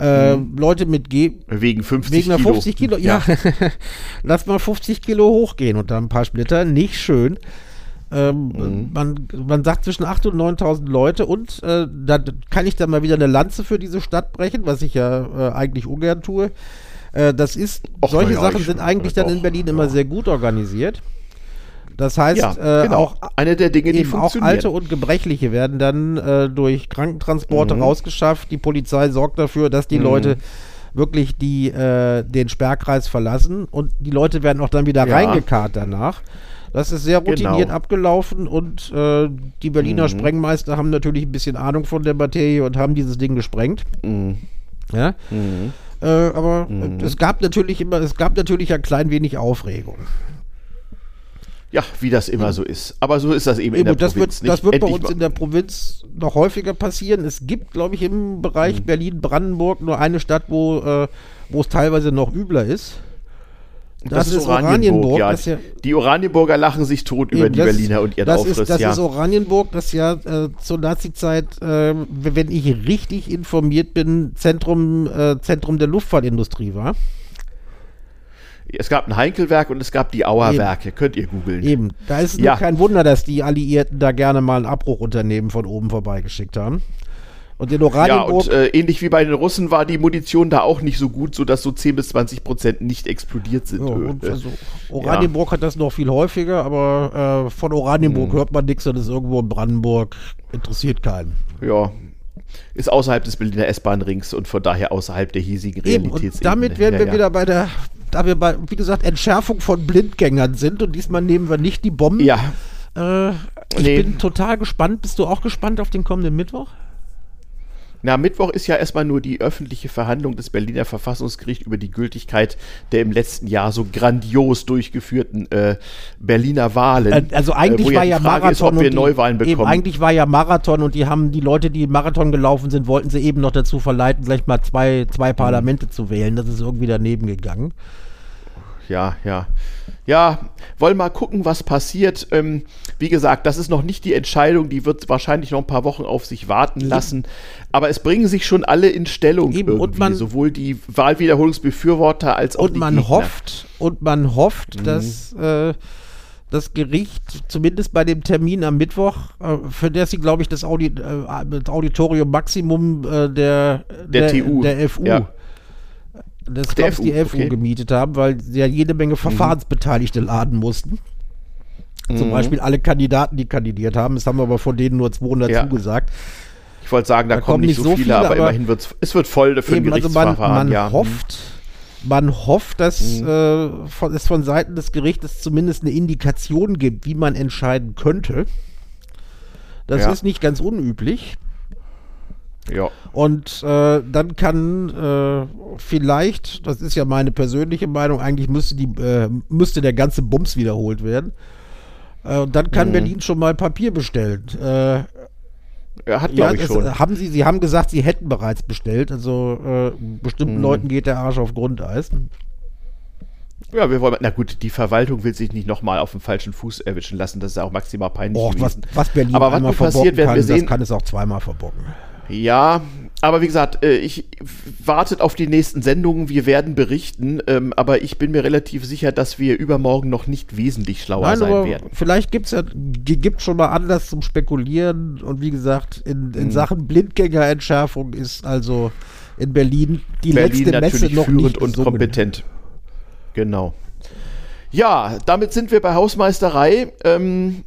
Äh, mhm. Leute mit G wegen 50 wegen Kilo. 50 Kilo, ja. ja. (laughs) Lass mal 50 Kilo hochgehen und dann ein paar Splitter, nicht schön. Ähm, mhm. man, man sagt zwischen 8.000 und 9.000 Leute und äh, da kann ich dann mal wieder eine Lanze für diese Stadt brechen, was ich ja äh, eigentlich ungern tue. Äh, das ist, Och, solche ja, Sachen sind eigentlich dann in Berlin ja. immer sehr gut organisiert. Das heißt, ja, äh, genau. auch eine der Dinge, die. Auch Alte und Gebrechliche werden dann äh, durch Krankentransporte mhm. rausgeschafft. Die Polizei sorgt dafür, dass die mhm. Leute wirklich die, äh, den Sperrkreis verlassen und die Leute werden auch dann wieder reingekarrt danach. Das ist sehr routiniert genau. abgelaufen und äh, die Berliner mhm. Sprengmeister haben natürlich ein bisschen Ahnung von der Materie und haben dieses Ding gesprengt. Mhm. Ja. Mhm. Äh, aber mhm. es gab natürlich immer, es gab natürlich ein klein wenig Aufregung. Ja, wie das immer so ist. Aber so ist das eben, eben in der das Provinz. Wird, das wird bei uns in der Provinz noch häufiger passieren. Es gibt, glaube ich, im Bereich mhm. Berlin-Brandenburg nur eine Stadt, wo, äh, wo es teilweise noch übler ist. Das, das, ist Oranienburg. ja. Ja, die Oranienburger lachen sich tot über die Berliner und ihren das Aufriss. Ist, das ja. ist Oranienburg, das ja äh, zur Nazi-Zeit, äh, wenn ich richtig informiert bin, Zentrum, äh, Zentrum der Luftfahrtindustrie war. Es gab ein Heinkelwerk und es gab die Auerwerke. Könnt ihr googeln. Eben. Da ist es ja. kein Wunder, dass die Alliierten da gerne mal ein Abbruchunternehmen von oben vorbeigeschickt haben. Und in Oranienburg. Ja, und äh, ähnlich wie bei den Russen war die Munition da auch nicht so gut, sodass so 10 bis 20 Prozent nicht explodiert sind. Ja, und äh, also Oranienburg ja. hat das noch viel häufiger, aber äh, von Oranienburg mhm. hört man nichts und ist irgendwo in Brandenburg. Interessiert keinen. Ja. Ist außerhalb des Berliner S-Bahn-Rings und von daher außerhalb der hiesigen Realitäts. Und damit wären wir wieder bei der, da wir bei, wie gesagt, Entschärfung von Blindgängern sind und diesmal nehmen wir nicht die Bomben. Ja. Äh, ich nee. bin total gespannt. Bist du auch gespannt auf den kommenden Mittwoch? Na, Mittwoch ist ja erstmal nur die öffentliche Verhandlung des Berliner Verfassungsgerichts über die Gültigkeit der im letzten Jahr so grandios durchgeführten äh, Berliner Wahlen. Äh, also eigentlich äh, war ja Marathon ist, ob wir und die, Neuwahlen bekommen. Eben, eigentlich war ja Marathon und die haben die Leute, die Marathon gelaufen sind, wollten sie eben noch dazu verleiten, gleich mal zwei, zwei Parlamente mhm. zu wählen. Das ist irgendwie daneben gegangen ja, ja. Ja, wollen mal gucken, was passiert. Ähm, wie gesagt, das ist noch nicht die Entscheidung, die wird wahrscheinlich noch ein paar Wochen auf sich warten lassen. Aber es bringen sich schon alle in Stellung Eben, irgendwie, man, sowohl die Wahlwiederholungsbefürworter als auch und die man Gegner. hofft Und man hofft, mhm. dass äh, das Gericht, zumindest bei dem Termin am Mittwoch, äh, für das sie, glaube ich, das, Audi äh, das Auditorium Maximum äh, der, der, der, TU. der FU ja das der FU, die FU okay. gemietet haben, weil sie ja jede Menge mhm. Verfahrensbeteiligte laden mussten. Mhm. Zum Beispiel alle Kandidaten, die kandidiert haben. Es haben aber von denen nur 200 ja. zugesagt. Ich wollte sagen, da, da kommen nicht so viele, viele aber, aber, immerhin wird es wird voll für eben, ein Gerichtsverfahren. Also man, man ja. hofft, man hofft, dass mhm. äh, von, es von Seiten des Gerichtes zumindest eine Indikation gibt, wie man entscheiden könnte. Das ja. ist nicht ganz unüblich. Ja. Und äh, dann kann äh, vielleicht, das ist ja meine persönliche Meinung, eigentlich müsste, die, äh, müsste der ganze Bums wiederholt werden. Äh, und dann kann mhm. Berlin schon mal Papier bestellen. Äh, er hat, ja, ich, schon. Haben sie, sie haben gesagt, sie hätten bereits bestellt. Also äh, bestimmten mhm. Leuten geht der Arsch auf Grundeis. Ja, wir wollen, na gut, die Verwaltung will sich nicht nochmal auf dem falschen Fuß erwischen lassen. Das ist auch maximal peinlich. Och, was, was Berlin Aber was passiert, werden wir sehen, das kann es auch zweimal verbocken. Ja, aber wie gesagt, äh, ich wartet auf die nächsten Sendungen. Wir werden berichten, ähm, aber ich bin mir relativ sicher, dass wir übermorgen noch nicht wesentlich schlauer Nein, sein werden. Vielleicht gibt es ja gibt schon mal Anlass zum Spekulieren und wie gesagt, in, in hm. Sachen Blindgängerentschärfung ist also in Berlin die Berlin letzte Messe noch führend nicht und gesungen. kompetent. Genau. Ja, damit sind wir bei Hausmeisterei. Ähm,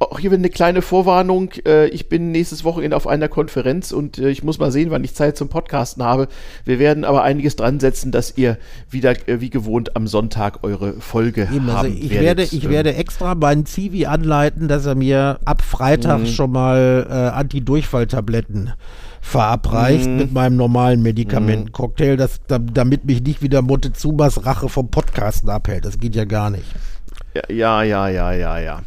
auch hier eine kleine Vorwarnung. Äh, ich bin nächstes Wochenende auf einer Konferenz und äh, ich muss mal sehen, wann ich Zeit zum Podcasten habe. Wir werden aber einiges dran setzen, dass ihr wieder äh, wie gewohnt am Sonntag eure Folge Eben, also haben ich Werde, ich werde extra meinen Zivi anleiten, dass er mir ab Freitag mhm. schon mal äh, Anti-Durchfall-Tabletten verabreicht mhm. mit meinem normalen Medikamentencocktail, mhm. damit mich nicht wieder Montezumas Rache vom Podcasten abhält. Das geht ja gar nicht. Ja, ja, ja, ja, ja.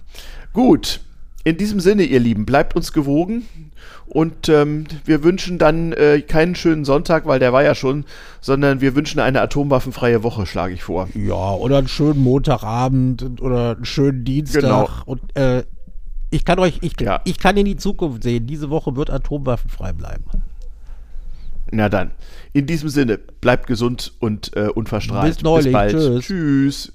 Gut, in diesem Sinne, ihr Lieben, bleibt uns gewogen. Und ähm, wir wünschen dann äh, keinen schönen Sonntag, weil der war ja schon, sondern wir wünschen eine atomwaffenfreie Woche, schlage ich vor. Ja, oder einen schönen Montagabend oder einen schönen Dienstag. Genau. Und äh, ich kann euch, ich, ja. ich kann in die Zukunft sehen. Diese Woche wird atomwaffenfrei bleiben. Na dann, in diesem Sinne, bleibt gesund und äh, unverstrahlt. Bis neulich. Bis bald. Tschüss. Tschüss.